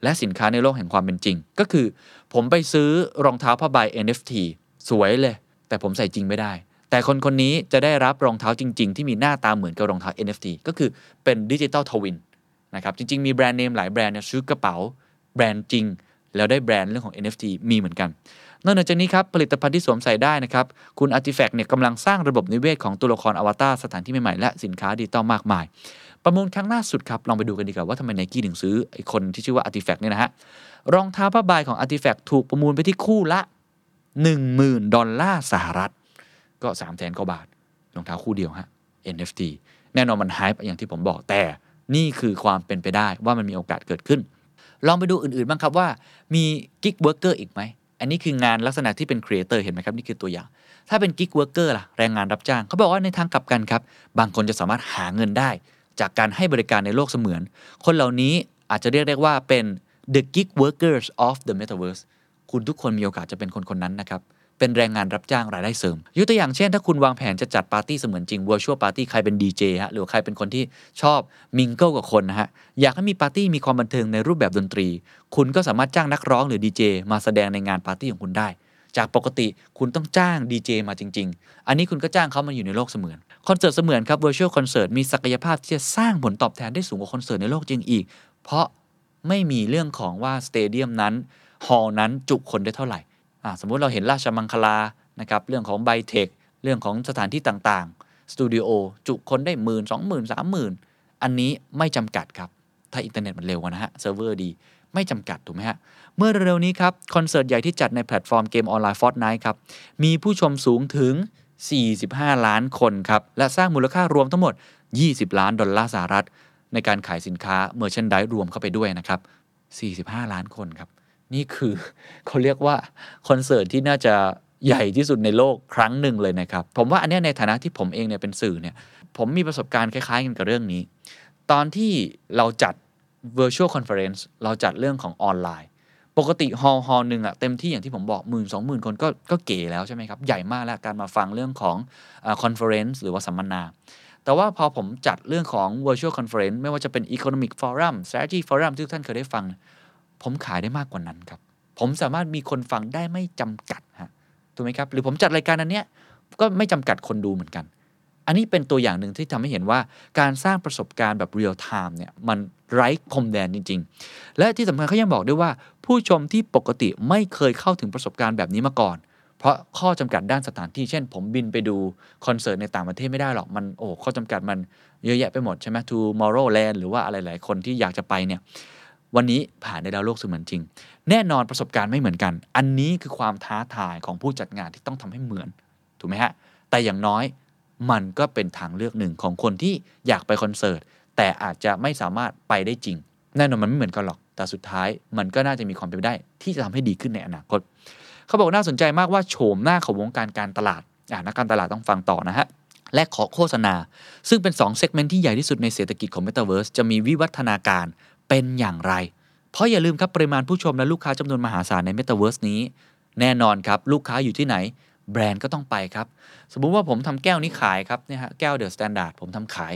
และสินค้าในโลกแห่งความเป็นจริง ก็คือ ผมไปซื้อรองเท้าผ้าใบ NFT สวยเลย แต่ผมใส่จริงไม่ได้ แต่คนคนนี้จะได้รับรองเท้าจริง ๆ ที่มีหน้าตาเหมือนกับรองเท้า NFT ก็คือเป็น digital twin นะครับจริง ๆ มีแบรนด์เนมหลายแบรนด์เนี่ยซื้อกระเป๋าแบรนด์จริง แล้วได้แบรนด์เรื่องของ NFT มีเหมือนกันนอกจากนี้ครับผลิตภัณฑ์ที่สวมใส่ได้นะครับ คุณ Artifact เนี่ยกำลังสร้างระบบนิเวศของตัวละครอวตารสถานที่ใหม่ๆและสินค้าดิจิตอลมากมาย ประมูลครั้งล่าสุดครับ ลองไปดูกันดีกว่าว่าทำไมไนกี้ถึงซื้อไอ้คนที่ชื่อว่า Artifact เนี่ยนะฮะรองเท้าผ้าใบของ Artifact ถูกประมูลไปที่คู่ละ 10,000 ดอลลาร์สหรัฐ ก็3 0 0แสนกว่าบาทรองเท้าคู่เดียวฮะ NFT แน่นอนมันหายไปอย่างที่ผมบอกแต่นี่คือความเป็นไปได้ว่ามันมีโอกาสเกิดขึ้น ลองไปดูอื่นๆบ้างครับว่ามี gig worker อีกไหม อันนี้คืองานลักษณะที่เป็น creator เห็นไหมครับ นี่คือตัวอย่าง ถ้าเป็น gig worker ล่ะ แรงงานรับจ้าง เขาบอกว่าในทางกลับกันครับ บางคนจะสามารถหาเงินได้ จากการให้บริการในโลกเสมือน คนเหล่านี้อาจจะเรียกได้ว่าเป็น the gig workers of the metaverse คุณทุกคนมีโอกาสจะเป็นคนคนนั้นนะครับ เป็นแรงงานรับจ้างรายได้เสริมยกตัวอย่างเช่น ถ้าคุณวางแผนจะจัดปาร์ตี้เสมือนจริง virtual party ใครเป็นดีเจฮะหรือใครเป็นคนที่ชอบ mingle กับคนนะฮะอยากให้มีปาร์ตี้มีความบันเทิงในรูปแบบดนตรี คุณก็สามารถจ้างนักร้องหรือดีเจมาแสดงในงานปาร์ตี้ของคุณได้ จากปกติคุณต้องจ้างดีเจมาจริง ๆ อันนี้คุณก็จ้างเขามาอยู่ในโลกเสมือนคอนเสิร์ตเสมือนครับ virtual concert มีศักยภาพที่จะสร้างผลตอบแทนได้สูงกว่าคอนเสิร์ตในโลกจริงอีก เพราะไม่มีเรื่องของว่า stadium นั้น hall นั้นจุคนได้เท่าไหร่สมมุติเราเห็นราชมังคลานะครับเรื่องของไบเทคเรื่องของสถานที่ต่างๆสตูดิโอจุคนได้หมื่นสองหมื่นสามหมื่นอันนี้ไม่จำกัดครับ ถ้าอินเทอร์เน็ตมันเร็วนะฮะเซิร์ฟเวอร์ดีไม่จำกัดถูกไหมฮะ เมื่อเร็วๆนี้ครับ คอนเสิร์ตใหญ่ที่จัดในแพลตฟอร์มเกมออนไลน์ Fortnite ครับ มีผู้ชมสูงถึง 45 ล้านคนครับ และสร้างมูลค่ารวมทั้งหมด 20 ล้านดอลลาร์สหรัฐ ในการขายสินค้าเมอร์ชันด e รวมเข้าไปด้วยนะครับ 45 ล้านคนครับ นี่คือเขาเรียกว่าคอนเสิร์ตที่น่าจะใหญ่ที่สุดในโลกครั้งหนึ่งเลยนะครับ ผมว่าอันนี้ในฐานะที่ผมเองเนี่ยเป็นสื่อเนี่ย ผมมีประสบการณ์คล้ายๆกันกับเรื่องนี้ ตอนที่เราจัด virtual conference เราจัดเรื่องของออนไลน์ ปกติ hall hall หนึ่งอะเต็มที่อย่างที่ผมบอกหมื่นสองหมื่นคนก็ก็เก๋แล้วใช่ไหมครับ ใหญ่มากแล้วการมาฟังเรื่องของ conference หรือว่าสัมมนา แต่ว่าพอผมจัดเรื่องของ virtual conference ไม่ว่าจะเป็น economic forum strategy forum ที่ท่านเคยได้ฟัง ผมขายได้มากกว่านั้นครับ ผมสามารถมีคนฟังได้ไม่จำกัดฮะถูกไหมครับ หรือผมจัดรายการอันเนี้ยก็ไม่จำกัดคนดูเหมือนกัน อันนี้เป็นตัวอย่างหนึ่งที่ทำให้เห็นว่าการสร้างประสบการณ์แบบ real-time เนี่ยมันไร้พรมแดนจริง ๆ และที่สำคัญเขายังบอกด้วยว่า ผู้ชมที่ปกติไม่เคยเข้าถึงประสบการณ์แบบนี้มาก่อน เพราะข้อจำกัดด้านสถานที่ เช่น ผมบินไปดูคอนเสิร์ตในต่างประเทศไม่ได้หรอกมันโอ้ข้อจำกัดมันเยอะแยะไปหมดใช่ไหม Tomorrowland หรือว่าอะไรหลายคนที่อยากจะไปเนี่ย วันนี้ผ่านในดาวโลกเสมือนจริง แน่นอนประสบการณ์ไม่เหมือนกัน อันนี้คือความท้าทายของผู้จัดงานที่ต้องทำให้เหมือน ถูกไหมฮะ แต่อย่างน้อยมันก็เป็นทางเลือกหนึ่งของคนที่อยากไปคอนเสิร์ต แต่อาจจะไม่สามารถไปได้จริง แน่นอนมันไม่เหมือนกันหรอก แต่สุดท้ายมันก็น่าจะมีความเป็นไปได้ ที่จะทำให้ดีขึ้นในอนาคต เขาบอกน่าสนใจมากว่าโฉมหน้าของวงการการตลาดอ่านักการตลาดต้องฟังต่อนะฮะและขอโฆษณา ซึ่งเป็น2เซกเมนต์ที่ใหญ่ที่สุดในเศรษฐกิจของ Metaverse จะมีวิวัฒนาการ เป็นอย่างไร เพราะอย่าลืมครับปริมาณผู้ชมและลูกค้าจำนวนมหาศาลใน Metaverse นี้ แน่นอนครับ ลูกค้าอยู่ที่ไหน แบรนด์ก็ต้องไปครับ สมมุติว่าผมทำแก้วนี้ขายครับเนี่ยฮะแก้ว THE STANDARD ผมทำขาย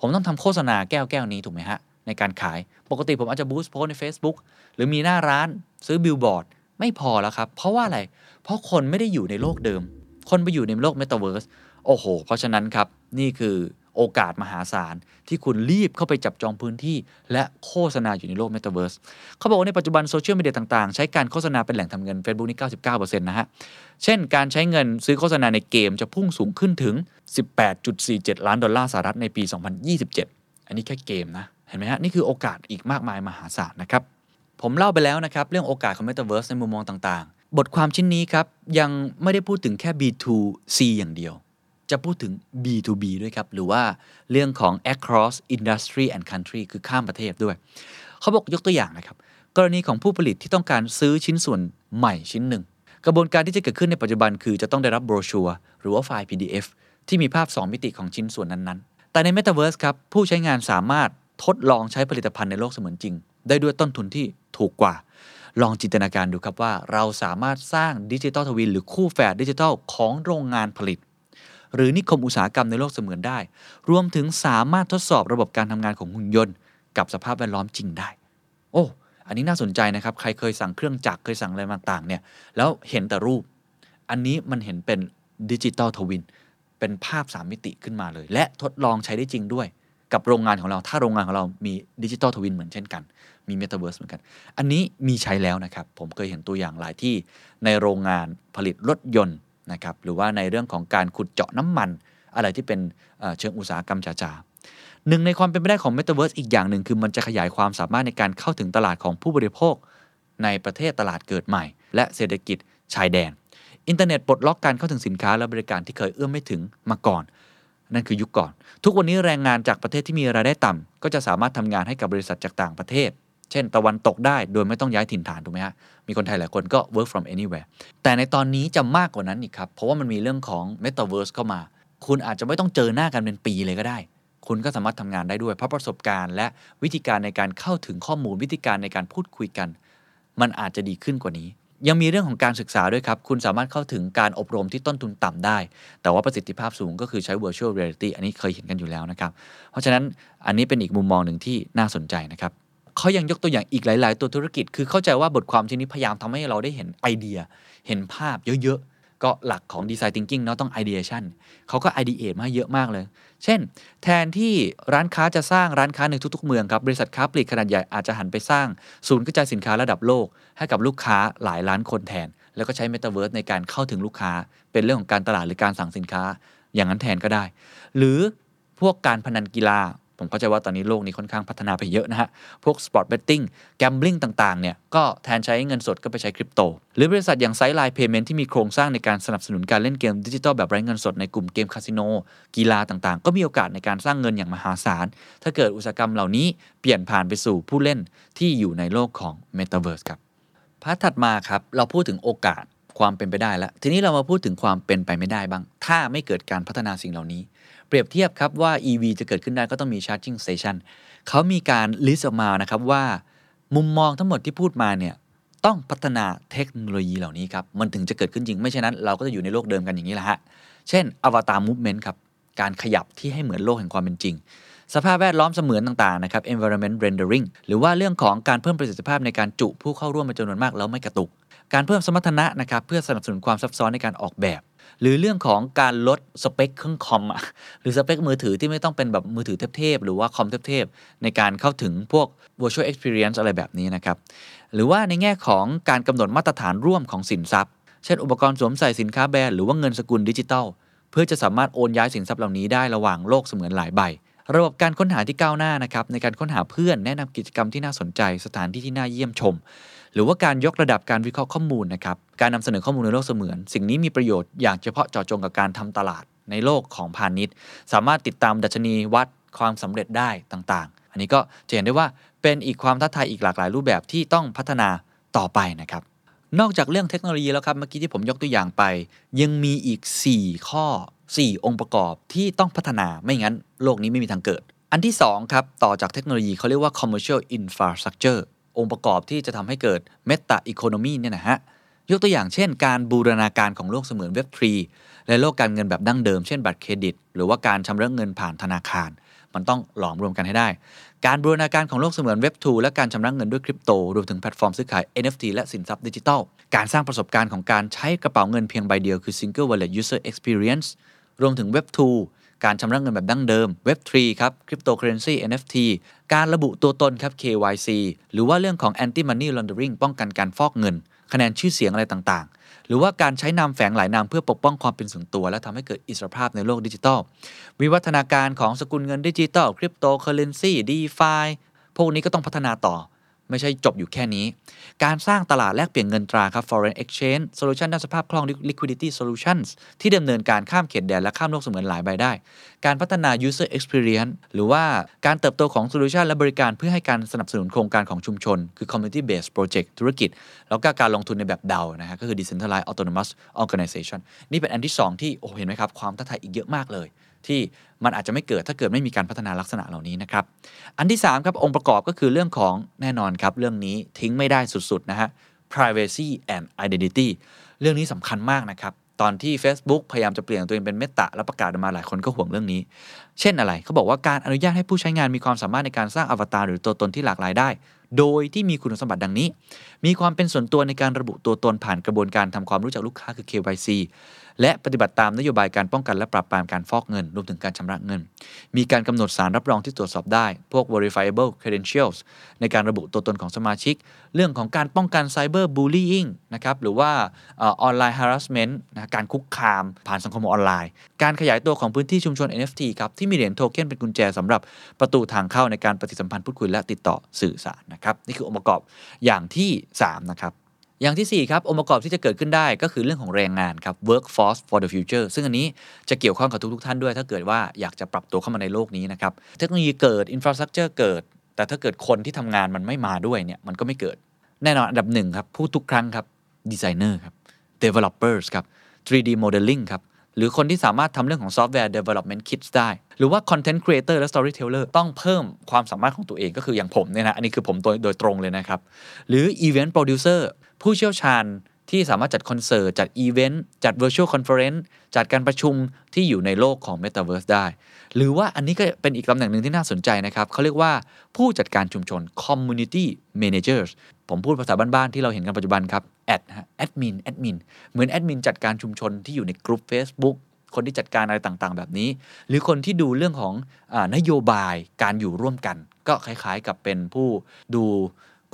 ผมต้องทำโฆษณาแก้วแก้วนี้ถูกไหมฮะในการขายปกติผมอาจจะ boost post ใน Facebook หรือมีหน้าร้านซื้อบิลบอร์ดไม่พอแล้วครับ เพราะว่าอะไร เพราะคนไม่ได้อยู่ในโลกเดิม คนไปอยู่ในโลก Metaverse โอ้โห เพราะฉะนั้นครับ นี่คือ โอกาสมหาศาล ที่คุณรีบเข้าไปจับจองพื้นที่ และโฆษณาอยู่ในโลก Metaverse เขาบอกว่าในปัจจุบันโซเชียลมีเดียต่างๆ ใช้การโฆษณาเป็นแหล่งทำเงิน Facebook นี่99%นะฮะ เช่นการใช้เงินซื้อโฆษณาในเกมจะพุ่งสูงขึ้นถึง 18.47 ล้านดอลลาร์สหรัฐในปี 2027 อันนี้แค่เกมนะเห็นไหมฮะนี่คือโอกาสอีกมากมายมหาศาลนะครับผมเล่าไปแล้วนะครับเรื่องโอกาสของ Metaverse ในมุมมองต่างๆ บทความชิ้นนี้ครับ ยังไม่ได้พูดถึงแค่ B2C อย่างเดียว จะพูดถึง B2B ด้วยครับ หรือว่าเรื่องของ across industry and country คือข้ามประเทศด้วย เขาบอกยกตัวอย่างนะครับ กรณีของผู้ผลิตที่ต้องการซื้อชิ้นส่วนใหม่ชิ้นหนึ่ง กระบวนการที่จะเกิดขึ้นในปัจจุบันคือจะต้องได้รับโบรชัวร์หรือว่าไฟล์ PDF ที่มีภาพ 2 มิติของชิ้นส่วนนั้นๆ แต่ใน Metaverse ครับ ผู้ใช้งานสามารถทดลองใช้ผลิตภัณฑ์ในโลกเสมือนจริง ได้ด้วยต้นทุนที่ถูกกว่า ลองจินตนาการดูครับว่าเราสามารถสร้างดิจิทัลทวินหรือคู่แฝดดิจิทัลของโรงงานผลิต หรือนิคมอุตสาหกรรมในโลกเสมือนได้ รวมถึงสามารถทดสอบระบบการทำงานของหุ่นยนต์ กับสภาพแวดล้อมจริงได้ โอ้ อันนี้น่าสนใจนะครับ ใครเคยสั่งเครื่องจักรเคยสั่งอะไรต่างๆเนี่ย แล้วเห็นแต่รูป อันนี้มันเห็นเป็น digital twin เป็นภาพ 3 มิติขึ้นมาเลย และทดลองใช้ได้จริงด้วย กับโรงงานของเรา ถ้าโรงงานของเรามี digital twin เหมือนเช่นกัน มีเมตาเวิร์สเหมือนกัน อันนี้มีใช้แล้วนะครับ ผมเคยเห็นตัวอย่างหลายที่ในโรงงานผลิตรถยนต์ นะครับหรือว่าในเรื่องของการขุดเจาะน้ำมัน อะไรที่เป็นเชิงอุตสาหกรรมจ๋าๆหนึ่งในความเป็นไปได้ของ Metaverse อีกอย่างหนึ่งคือมันจะขยายความสามารถในการเข้าถึงตลาดของผู้บริโภค ในประเทศตลาดเกิดใหม่ และเศรษฐกิจชายแดน อินเทอร์เน็ตปลดล็อกการเข้าถึงสินค้าและบริการที่เคยเอื้อมไม่ถึงมาก่อน นั่นคือยุคก่อน ทุกวันนี้แรงงานจากประเทศที่มีรายได้ต่ำก็จะสามารถทำงานให้กับบริษัทจากต่างประเทศ เช่น ตะวันตกได้โดยไม่ต้องย้ายถิ่นฐานถูกไหมฮะ มีคนไทยหลายคนก็ work from anywhere แต่ในตอนนี้จะมากกว่านั้นอีกครับ เพราะว่ามันมีเรื่องของ metaverse เข้ามา คุณอาจจะไม่ต้องเจอหน้ากันเป็นปีเลยก็ได้ คุณก็สามารถทำงานได้ด้วยเพราะประสบการณ์ และวิธีการในการเข้าถึงข้อมูลวิธีการในการพูดคุยกัน มันอาจจะดีขึ้นกว่านี้ ยังมีเรื่องของการศึกษาด้วยครับ คุณสามารถเข้าถึงการอบรมที่ต้นทุนต่ำได้ แต่ว่าประสิทธิภาพสูงก็คือใช้ virtual reality อันนี้เคยเห็นกันอยู่แล้วนะครับ เพราะฉะนั้นอันนี้เป็นอีกมุมมองหนึ่งที่น่าสนใจนะครับ เขายังยกตัวอย่างอีกหลาย ๆ ตัวธุรกิจ คือเข้าใจว่าบทความที่นี้พยายามทำให้เราได้เห็นไอเดีย เห็นภาพเยอะ ๆ ก็หลักของ Design Thinking เนาะต้อง ideation เขาก็ ideate มาเยอะมากเลย เช่น แทนที่ร้านค้าจะสร้างร้านค้าในทุก ๆ เมืองครับ บริษัทค้าปลีกขนาดใหญ่อาจจะหันไปสร้างศูนย์กระจายสินค้าระดับโลก ให้กับลูกค้าหลายล้านคนแทน แล้วก็ใช้ Metaverse ในการเข้าถึงลูกค้า เป็นเรื่องของการตลาดหรือการสั่งสินค้า อย่างนั้นแทนก็ได้ หรือพวกการพนันกีฬา ผมเข้าใจว่าตอนนี้โลกนี้ค่อนข้างพัฒนาไปเยอะนะฮะ พวก sport betting gambling ต่างๆเนี่ยก็แทนใช้เงินสดก็ไปใช้คริปโต หรือบริษัทอย่าง Sightline Payments ที่มีโครงสร้างในการสนับสนุนการเล่นเกมดิจิทัลแบบไร้เงินสดในกลุ่มเกมคาสิโนกีฬาต่างๆ ก็มีโอกาสในการสร้างเงินอย่างมหาศาล ถ้าเกิดอุตสาหกรรมเหล่านี้เปลี่ยนผ่านไปสู่ผู้เล่นที่อยู่ในโลกของ Metaverse ครับ part ถัดมาครับเราพูดถึงโอกาสความเป็นไปได้แล้ว ทีนี้เรามาพูดถึงความเป็นไปไม่ได้บ้าง ถ้าไม่เกิดการพัฒนาสิ่งเหล่านี้ เปรียบเทียบครับว่า EV จะเกิดขึ้นได้ก็ต้องมี charging station เขามีการ list ออกมานะครับว่า มุมมองทั้งหมดที่พูดมาเนี่ยต้องพัฒนาเทคโนโลยีเหล่านี้ครับ มันถึงจะเกิดขึ้นจริง ไม่เช่นนั้น เราก็จะอยู่ในโลกเดิมกันอย่างนี้แหละฮะ เช่น avatar movement ครับ การขยับที่ให้เหมือนโลกแห่งความเป็นจริง สภาพแวดล้อมเสมือนต่างๆนะครับ environment rendering หรือว่าเรื่องของการเพิ่มประสิทธิภาพในการจุผู้เข้าร่วมเป็นจำนวนมากแล้วไม่กระตุก การเพิ่มสมรรถนะนะครับเพื่อสนับสนุนความซับซ้อนในการออกแบบ หรือเรื่องของการลดสเปคเครื่องคอมอะหรือสเปคมือถือที่ไม่ต้องเป็นแบบมือถือเทพๆหรือว่าคอมเทพๆในการเข้าถึงพวก virtual experience อะไรแบบนี้นะครับ หรือว่าในแง่ของการกำหนดมาตรฐานร่วมของสินทรัพย์ เช่น อุปกรณ์สวมใส่สินค้าแบรนด์หรือว่าเงินสกุลดิจิทัลเพื่อจะสามารถโอนย้ายสินทรัพย์เหล่านี้ได้ระหว่างโลกเสมือนหลายใบ ระบบการค้นหาที่ก้าวหน้านะครับในการค้นหาเพื่อนแนะนำกิจกรรมที่น่าสนใจ สถานที่ที่น่าเยี่ยมชม หรือว่าการยกระดับการวิเคราะห์ข้อมูลนะครับ การนำเสนอข้อมูลในโลกเสมือน สิ่งนี้มีประโยชน์อย่างเฉพาะเจาะจงกับการทำตลาดในโลกของพาณิชย์ สามารถติดตามดัชนีวัดความสำเร็จได้ต่างๆ อันนี้ก็จะเห็นได้ว่าเป็นอีกความท้าทายอีกหลากหลายรูปแบบที่ต้องพัฒนาต่อไปนะครับ นอกจากเรื่องเทคโนโลยีแล้วครับ เมื่อกี้ที่ผมยกตัวอย่างไป ยังมีอีก 4 ข้อ 4 องค์ประกอบที่ต้องพัฒนาไม่งั้น โลกนี้ไม่มีทางเกิด อันที่ 2 ครับ ต่อจากเทคโนโลยีเขาเรียกว่า commercial infrastructure องค์ประกอบที่จะทำให้เกิด meta economy เนี่ยนะฮะยกตัวอย่างเช่น การบูรณาการของโลกเสมือนเว็บ3และโลกการเงินแบบดั้งเดิมเช่นบัตรเครดิต หรือว่าการชำระเงินผ่านธนาคาร มันต้องหลอมรวมกันให้ได้ การบูรณาการของโลกเสมือนเว็บ2และการชำระเงินด้วยคริปโต รวมถึงแพลตฟอร์มซื้อขาย NFT และสินทรัพย์ดิจิทัล การสร้างประสบการณ์ของการใช้กระเป๋าเงินเพียงใบเดียวคือ Single Wallet User Experience รวมถึงเว็บ2 การชำระเงินแบบดั้งเดิมเว็บ3ครับ Cryptocurrency NFT การระบุตัวตนครับ KYC หรือว่าเรื่องของ Anti Money Laundering ป้องกันการฟอกเงิน คะแนนชื่อเสียงอะไรต่างๆ หรือว่าการใช้นามแฝงหลายนามเพื่อปกป้องความเป็นส่วนตัว และทำให้เกิดอิสรภาพในโลกดิจิทัล วิวัฒนาการของสกุลเงินดิจิทัล cryptocurrency DeFi พวกนี้ก็ต้องพัฒนาต่อ ไม่ใช่จบอยู่แค่นี้ การสร้างตลาดแลกเปลี่ยนเงินตราครับ foreign exchange solution ด้านสภาพคล่อง liquidity solutions ที่ดำเนินการข้ามเขตแดนและข้ามโลกเสมือนหลายใบได้ การพัฒนา user experience หรือว่าการเติบโตของ solution และบริการเพื่อให้การสนับสนุนโครงการของชุมชน คือ community based project ธุรกิจ แล้วก็การลงทุนในแบบเดานะฮะก็คือ decentralized autonomous organization นี่เป็นอันที่ 2 ที่โอ้เห็นไหมครับความท้าทายอีกเยอะมากเลย ที่มันอาจจะไม่เกิดถ้าเกิดไม่มีการพัฒนาลักษณะเหล่านี้นะครับ อันที่3ครับองค์ประกอบก็คือเรื่องของแน่นอนครับ เรื่องนี้ทิ้งไม่ได้สุดๆนะฮะ privacy and identity เรื่องนี้สำคัญมากนะครับ ตอนที่ Facebook พยายามจะเปลี่ยนตัวเองเป็นเมตตาแล้วประกาศออกมาหลายคนก็ห่วงเรื่องนี้ เช่นอะไรเขาบอกว่าการอนุญาตให้ผู้ใช้งานมีความสามารถในการสร้างอวตารหรือตัวตนที่หลากหลายได้ โดยที่มีคุณสมบัติดังนี้ มีความเป็นส่วนตัวในการระบุตัวตนผ่านกระบวนการทำความรู้จักลูกค้าคือ KYC และปฏิบัติตามนโยบายการป้องกันและปราบปรามการฟอกเงิน รวมถึงการชำระเงิน มีการกำหนดสารรับรองที่ตรวจสอบได้ พวก verifiable credentials ในการระบุตัวตนของสมาชิก เรื่องของการป้องกัน cyber bullying นะครับ หรือว่าออนไลน์ harassment นะการคุกคาม ผ่านสังคมออนไลน์ การขยายตัวของพื้นที่ชุมชน NFT ครับ ที่มีเหรียญโทเค็นเป็นกุญแจสำหรับประตูทางเข้าในการปฏิสัมพันธ์พูดคุยและติดต่อสื่อสารนะครับนี่คือองค์ประกอบอย่างที่3นะครับอย่างที่4ครับองค์ประกอบที่จะเกิดขึ้นได้ก็คือเรื่องของแรงงานครับ workforce for the future ซึ่งอันนี้จะเกี่ยวข้องกับทุกๆท่านด้วย ถ้าเกิดว่าอยากจะปรับตัวเข้ามาในโลกนี้นะครับเทคโนโลยีเกิด infrastructure เกิด แต่ถ้าเกิดคนที่ทำงานมันไม่มาด้วยเนี่ยมันก็ไม่เกิด แน่นอนอันดับหนึ่งครับพูดทุกครั้งครับ designer ครับ developers ครับ 3D modeling ครับ หรือคนที่สามารถทำเรื่องของ software development kits ได้ หรือว่า content creator และ storyteller ต้องเพิ่มความสามารถของตัวเองก็คืออย่างผมเนี่ยนะ อันนี้คือผมโดยโดยตรงเลยนะครับ หรือ event producer ผู้เชี่ยวชาญที่สามารถจัดคอนเสิร์ต จัดอีเวนต์ จัด virtual conference จัดการประชุมที่อยู่ในโลกของ metaverse ได้ หรือว่าอันนี้ก็เป็นอีกตำแหน่งหนึ่งที่น่าสนใจนะครับเขาเรียกว่าผู้จัดการชุมชน community managers ผมพูดภาษาบ้านๆที่เราเห็นกันปัจจุบันครับแอดฮะแอดมินแอดมินเหมือนแอดมินจัดการชุมชนที่อยู่ในกลุ่ม Facebook คนที่จัดการอะไรต่างๆ แบบนี้ หรือคนที่ดูเรื่องของนโยบายการอยู่ร่วมกัน ก็คล้ายๆกับเป็นผู้ดู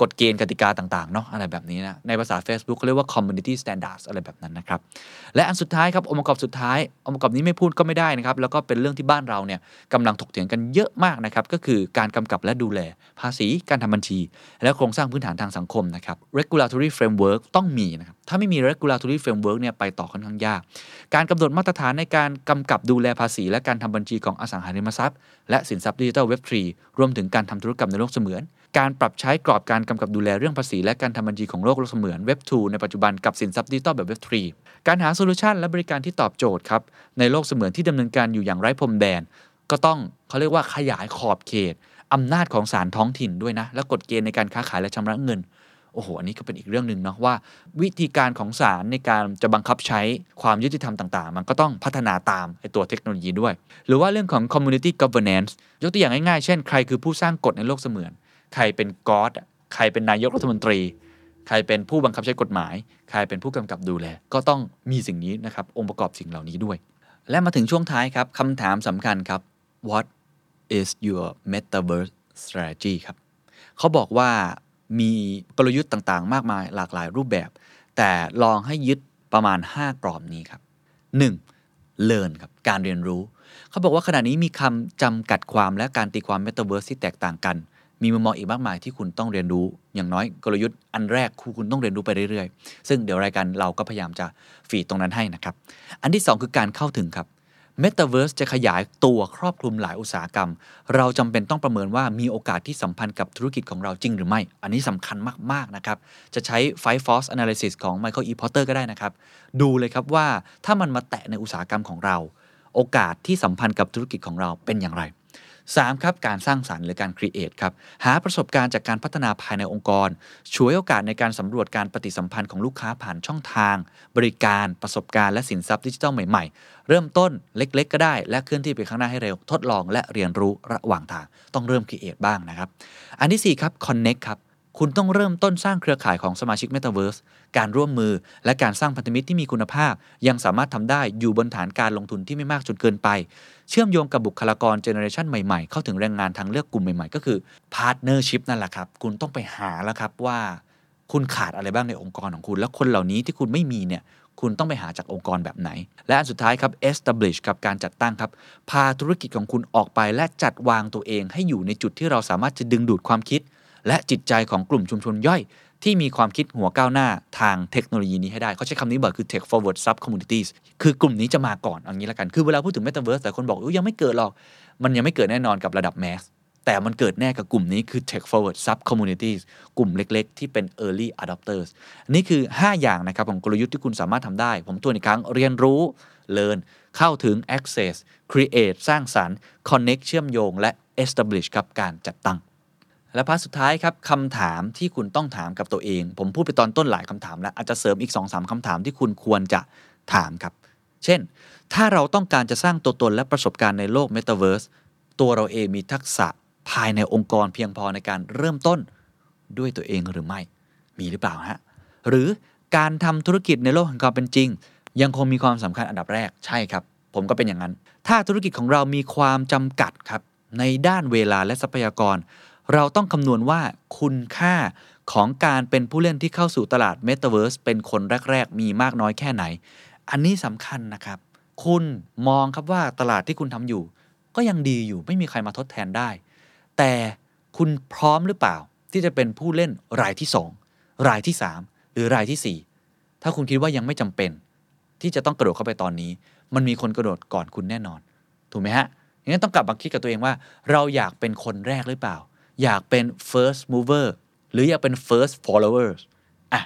กฎเกณฑ์กติกาต่างๆเนาะอะไรแบบนี้นะในภาษา Facebook เขาเรียกว่า community standards อะไรแบบนั้นนะครับ และอันสุดท้ายครับองค์ประกอบสุดท้ายองค์ประกอบนี้ไม่พูดก็ไม่ได้นะครับแล้วก็เป็นเรื่องที่บ้านเราเนี่ยกำลังถกเถียงกันเยอะมากนะครับก็คือการกำกับและดูแล ภาษีการทำบัญชี และโครงสร้างพื้นฐานทางสังคมนะครับ regulatory framework ต้องมีนะครับถ้าไม่มี regulatory framework เนี่ยไปต่อค่อนข้างยาก การกำหนดมาตรฐานในการกำกับดูแลภาษี และการทำบัญชีของอสังหาริมทรัพย์ และสินทรัพย์ดิจิทัลเว็บ3รวมถึงการทำธุรกรรมในโลกเสมือน การปรับใช้กรอบการกำกับดูแลเรื่องภาษี และการทำบัญชีของโลกโลกเสมือนเว็บ2ในปัจจุบันกับสินทรัพย์ดิจิทัลแบบเว็บ3การหาโซลูชันและบริการที่ตอบโจทย์ครับในโลกเสมือนที่ดำเนินการอยู่อย่างไร้พรมแดน ก็ต้องเขาเรียกว่าขยายขอบเขตอำนาจของศาลท้องถิ่นด้วยนะ และกฎเกณฑ์ในการค้าขายและชำระเงินโอ้โห อันนี้ก็เป็นอีกเรื่องหนึ่งเนาะว่า วิธีการของศาลในการจะบังคับใช้ความยุติธรรมต่างๆ มันก็ต้องพัฒนาตามไอตัวเทคโนโลยีด้วย หรือว่าเรื่องของ community governance ยกตัวอย่างง่ายๆ เช่น ใครคือผู้สร้างกฎในโลกเสมือน ใครเป็นกอดใครเป็นนายกรัฐมนตรี ใครเป็นผู้บังคับใช้กฎหมาย ใครเป็นผู้กำกับดูแล ก็ต้องมีสิ่งนี้นะครับองค์ประกอบสิ่งเหล่านี้ด้วย และมาถึงช่วงท้ายครับคำถามสำคัญครับ what is your metaverse strategy ครับเขาบอกว่ามีกลยุทธ์ต่างๆ มากมายหลากหลายรูปแบบ แต่ลองให้ยึดประมาณ 5 กรอบนี้ครับ 1. learn ครับการเรียนรู้ เขาบอกว่าขณะนี้มีคำจำกัดความและการตีความ metaverse ที่แตกต่างกัน มีมุมมองอีกมากมายที่คุณต้องเรียนรู้อย่างน้อยกลยุทธ์อันแรกคือคุณต้องเรียนรู้ไปเรื่อยๆ ซึ่งเดี๋ยวรายการเราก็พยายามจะฟีดตรงนั้นให้นะครับ อันที่ 2 คือการเข้าถึงครับ Metaverse จะขยายตัวครอบคลุมหลายอุตสาหกรรม เราจำเป็นต้องประเมินว่ามีโอกาสที่สัมพันธ์กับธุรกิจของเราจริงหรือไม่ อันนี้สำคัญมาก ๆ นะครับ จะใช้ Five Force Analysis ของ Michael E. Porter ก็ได้นะครับ ดูเลยครับว่าถ้ามันมาแตะในอุตสาหกรรมของเรา โอกาสที่สัมพันธ์กับธุรกิจของเราเป็นอย่างไร 3. ครับการสร้างสารรค์หรือการ create ครับหาประสบการณ์จากการพัฒนาภายในองค์กรช่วยโอกาสในการสำรวจการปฏิสัมพันธ์ของลูกค้าผ่านช่องทาง บริการประสบการณ์และสินทรัพย์ดิจิทัลใหม่ๆ เริ่มต้นเล็กๆ ก็ได้ และเคลื่อนที่ไปข้างหน้าให้เร็วทดลองและเรียนรู้ระหว่างทาง ต้องเริ่ม create บ้างนะครับ อันที่4ครับ connect ครับคุณต้องเริ่มต้นสร้างเครือข่ายของสมาชิก Metaverse การร่วมมือและการสร้างพันธมิตรที่มีคุณภาพ ยังสามารถทำได้อยู่บนฐานการลงทุนที่ไม่มากจนเกินไป เชื่อมโยงกับบุคลากรเจเนอเรชันใหม่ๆ เข้าถึงแรงงานทางเลือกกลุ่มใหม่ๆ ก็คือ partnership นั่นแหละครับ คุณต้องไปหาแล้วครับว่า คุณขาดอะไรบ้างในองค์กรของคุณ แล้วคนเหล่านี้ที่คุณไม่มีเนี่ยคุณต้องไปหาจากองค์กรแบบไหน และอันสุดท้ายครับ establish กับการจัดตั้งครับ พาธุรกิจของคุณออกไปและจัดวางตัวเองให้อยู่ในจุดที่เราสามารถจะดึงดูดความคิด และจิตใจของกลุ่มชุมชนย่อย ที่มีความคิดหัวก้าวหน้าทางเทคโนโลยีนี้ให้ได้ เขาใช้คำนี้บ่อยคือ tech forward sub communities คือกลุ่มนี้จะมาก่อนอย่างนี้ละกัน คือเวลาพูดถึง metaverse แต่คนบอกอยังไม่เกิดหรอก มันยังไม่เกิดแน่นอนกับระดับ mass แต่มันเกิดแน่กับกลุ่มนี้คือ tech forward sub communities กลุ่มเล็ก ๆ ที่เป็น early adopters นี่คือ 5 อย่างนะครับของกลยุทธ์ที่คุณสามารถทำได้ ผมทวนอีกครั้งเรียนรู้ learn เข้าถึง access create สร้างสรรค์ connect เชื่อมโยง และ establish ครับการจัดตั้ง และพาร์ทสุดท้ายครับคำถามที่คุณต้องถามกับตัวเอง ผมพูดไปตอนต้นหลายคำถามแล้วอาจจะเสริมอีก2-3คำถามที่คุณควรจะถามครับ เช่น ถ้าเราต้องการจะสร้างตัวตนและประสบการณ์ในโลก Metaverse ตัวเราเองมีทักษะภายในองค์กรเพียงพอในการเริ่มต้นด้วยตัวเองหรือไม่ มีหรือเปล่าฮะ หรือการทำธุรกิจในโลกแห่งความเป็นจริง ยังคงมีความสำคัญอันดับแรกใช่ครับ ผมก็เป็นอย่างนั้น ถ้าธุรกิจของเรามีความจำกัดครับในด้านเวลาและทรัพยากร เราต้องคำนวณว่าคุณค่าของการเป็นผู้เล่นที่เข้าสู่ตลาด Metaverse เป็นคนแรก ๆ มีมากน้อยแค่ไหน อันนี้สำคัญนะครับ คุณมองครับว่าตลาดที่คุณทำอยู่ ก็ยังดีอยู่ไม่มีใครมาทดแทนได้ แต่คุณพร้อมหรือเปล่าที่จะเป็นผู้เล่นรายที่ 2 รายที่ 3 หรือรายทีสี่4 ถ้าคุณคิดว่ายังไม่จำเป็น ที่จะต้องกระโดดเข้าไปตอนนี้ มันมีคนกระโดดก่อนคุณแน่นอน ถูกไหมฮะงั้นต้องกลับมาคิดกับตัวเองว่า เราอยากเป็นคนแรกหรือเปล่า อยากเป็น first mover หรืออยากเป็น first followers อะ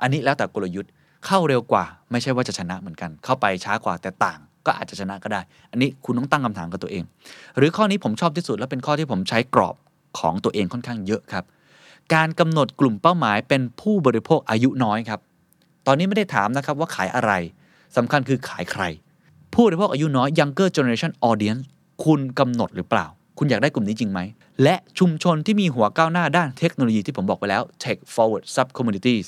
อันนี้แล้วแต่กลยุทธ์เข้าเร็วกว่า ไม่ใช่ว่าจะชนะเหมือนกัน เข้าไปช้ากว่าแต่ต่าง ก็อาจจะชนะก็ได้ อันนี้คุณต้องตั้งคำถามกับตัวเอง หรือข้อนี้ผมชอบที่สุดและเป็นข้อที่ผมใช้กรอบของตัวเองค่อนข้างเยอะครับ การกำหนดกลุ่มเป้าหมายเป็นผู้บริโภคอายุน้อยครับ ตอนนี้ไม่ได้ถามนะครับว่าขายอะไรสำคัญคือขายใคร ผู้บริโภคอายุน้อย younger generation audience คุณกำหนดหรือเปล่า คุณอยากได้กลุ่มนี้จริงไหม และชุมชนที่มีหัวก้าวหน้าด้านเทคโนโลยีที่ผมบอกไปแล้ว tech forward sub communities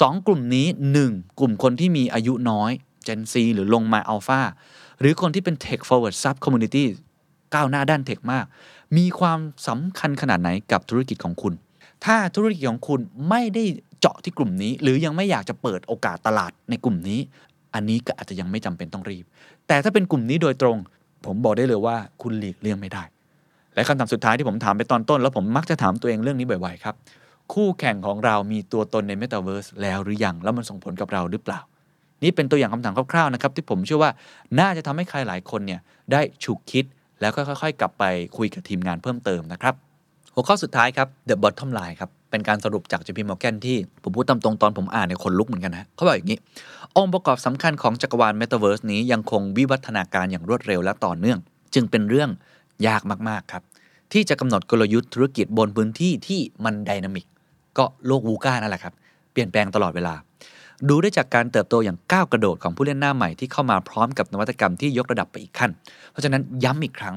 สองกลุ่มนี้ 1. กลุ่มคนที่มีอายุน้อย Gen Z หรือลงมา Alpha หรือคนที่เป็น tech forward sub community ก้าวหน้าด้านเทคมาก มีความสำคัญขนาดไหนกับธุรกิจของคุณ ถ้าธุรกิจของคุณไม่ได้เจาะที่กลุ่มนี้ หรือยังไม่อยากจะเปิดโอกาสตลาดในกลุ่มนี้ อันนี้ก็อาจจะยังไม่จำเป็นต้องรีบ แต่ถ้าเป็นกลุ่มนี้โดยตรง ผมบอกได้เลยว่าคุณหลีกเลี่ยงไม่ได้ และคำถามสุดท้ายที่ผมถามไปตอนต้น แล้วผมมักจะถามตัวเองเรื่องนี้บ่อยๆครับ คู่แข่งของเรามีตัวตนใน Metaverse แล้วหรือยัง แล้วมันส่งผลกับเราหรือเปล่า นี่เป็นตัวอย่างคำถามคร่าวๆนะครับที่ผมเชื่อว่าน่าจะทำให้ใครหลายคนเนี่ยได้ฉุกคิดแล้วก็ค่อยๆ กลับไปคุยกับทีมงานเพิ่มเติมนะครับหัวข้อสุดท้ายครับ The Bottom Line ครับ เป็นการสรุปจาก JP Morgan ที่ผมพูดตามตรงตอนผมอ่านในยขนลุกเหมือนกันนะเขาบอกอย่างนี้ องค์ประกอบสำคัญของจักรวาล Metaverse นี้ยังคงวิวัฒนาการอย่างรวดเร็วและต่อเนื่อง จึงเป็นเรื่อง ยากมากๆครับ ที่จะกำหนดกลยุทธ์ธุรกิจบนพื้นที่ที่มันไดนามิกก็โลกวูก้านั่นแหละครับ เปลี่ยนแปลงตลอดเวลา ดูได้จากการเติบโตอย่างก้าวกระโดดของผู้เล่นหน้าใหม่ที่เข้ามาพร้อมกับนวัตกรรมที่ยกระดับไปอีกขั้น เพราะฉะนั้นย้ำอีกครั้ง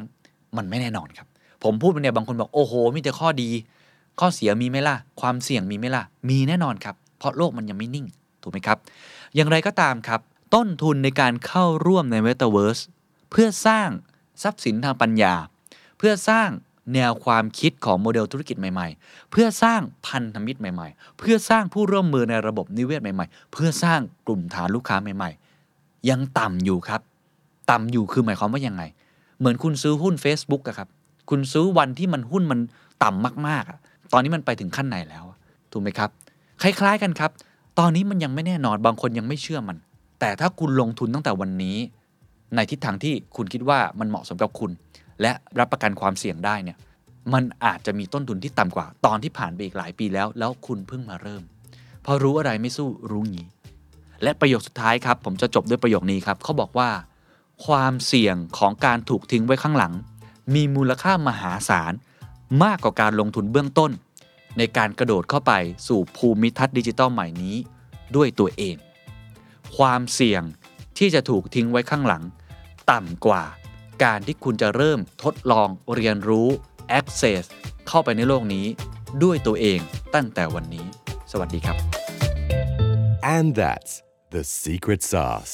มันไม่แน่นอนครับ ผมพูดไปเนี่ยบางคนบอกโอ้โห มีแต่ข้อดี ข้อเสียมีไหมล่ะ ความเสี่ยงมีไหมล่ะ มีแน่นอนครับ เพราะโลกมันยังไม่นิ่ง ถูกไหมครับ อย่างไรก็ตามครับ ต้นทุนในการเข้าร่วมใน Metaverse เพื่อสร้างทรัพย์สินทางปัญญา พื่อสร้างแนวความคิดของโมเดลธุรกิจใหม่ๆ เพื่อสร้างพันธมิตรใหม่ๆ เพื่อสร้างผู้ร่วมมือในระบบนิเวศใหม่ๆ เพื่อสร้างกลุ่มฐานลูกค้าใหม่ๆ ยังต่ำอยู่ครับ ต่ำอยู่คือหมายความว่ายังไง เหมือนคุณซื้อหุ้น Facebook อะครับ คุณซื้อวันที่มันหุ้นมันต่ำมากๆ ตอนนี้มันไปถึงขั้นไหนแล้ว ถูกไหมครับ คล้ายๆกันครับ ตอนนี้มันยังไม่แน่นอน บางคนยังไม่เชื่อมัน แต่ถ้าคุณลงทุนตั้งแต่วันนี้ ในทิศทางที่คุณคิดว่ามันเหมาะสมกับคุณ และรับประกันความเสี่ยงได้เนี่ยมันอาจจะมีต้นทุนที่ต่ำกว่า ตอนที่ผ่านไปอีกหลายปีแล้ว แล้วคุณเพิ่งมาเริ่ม พอรู้อะไรไม่สู้รู้งี้ และประโยคสุดท้ายครับ ผมจะจบด้วยประโยคนี้ครับเขาบอกว่า ความเสี่ยงของการถูกทิ้งไว้ข้างหลัง มีมูลค่ามหาศาลมากกว่าการลงทุนเบื้องต้น ในการกระโดดเข้าไปสู่ภูมิทัศน์ดิจิตอลใหม่นี้ ด้วยตัวเอง ความเสี่ยงที่จะถูกทิ้งไว้ข้างหลัง ต่ำกว่า การที่คุณจะเริ่มทดลองเรียนรู้ access เข้าไปในโลกนี้ด้วยตัวเองตั้งแต่วันนี้ สวัสดีครับ And that's the secret sauce.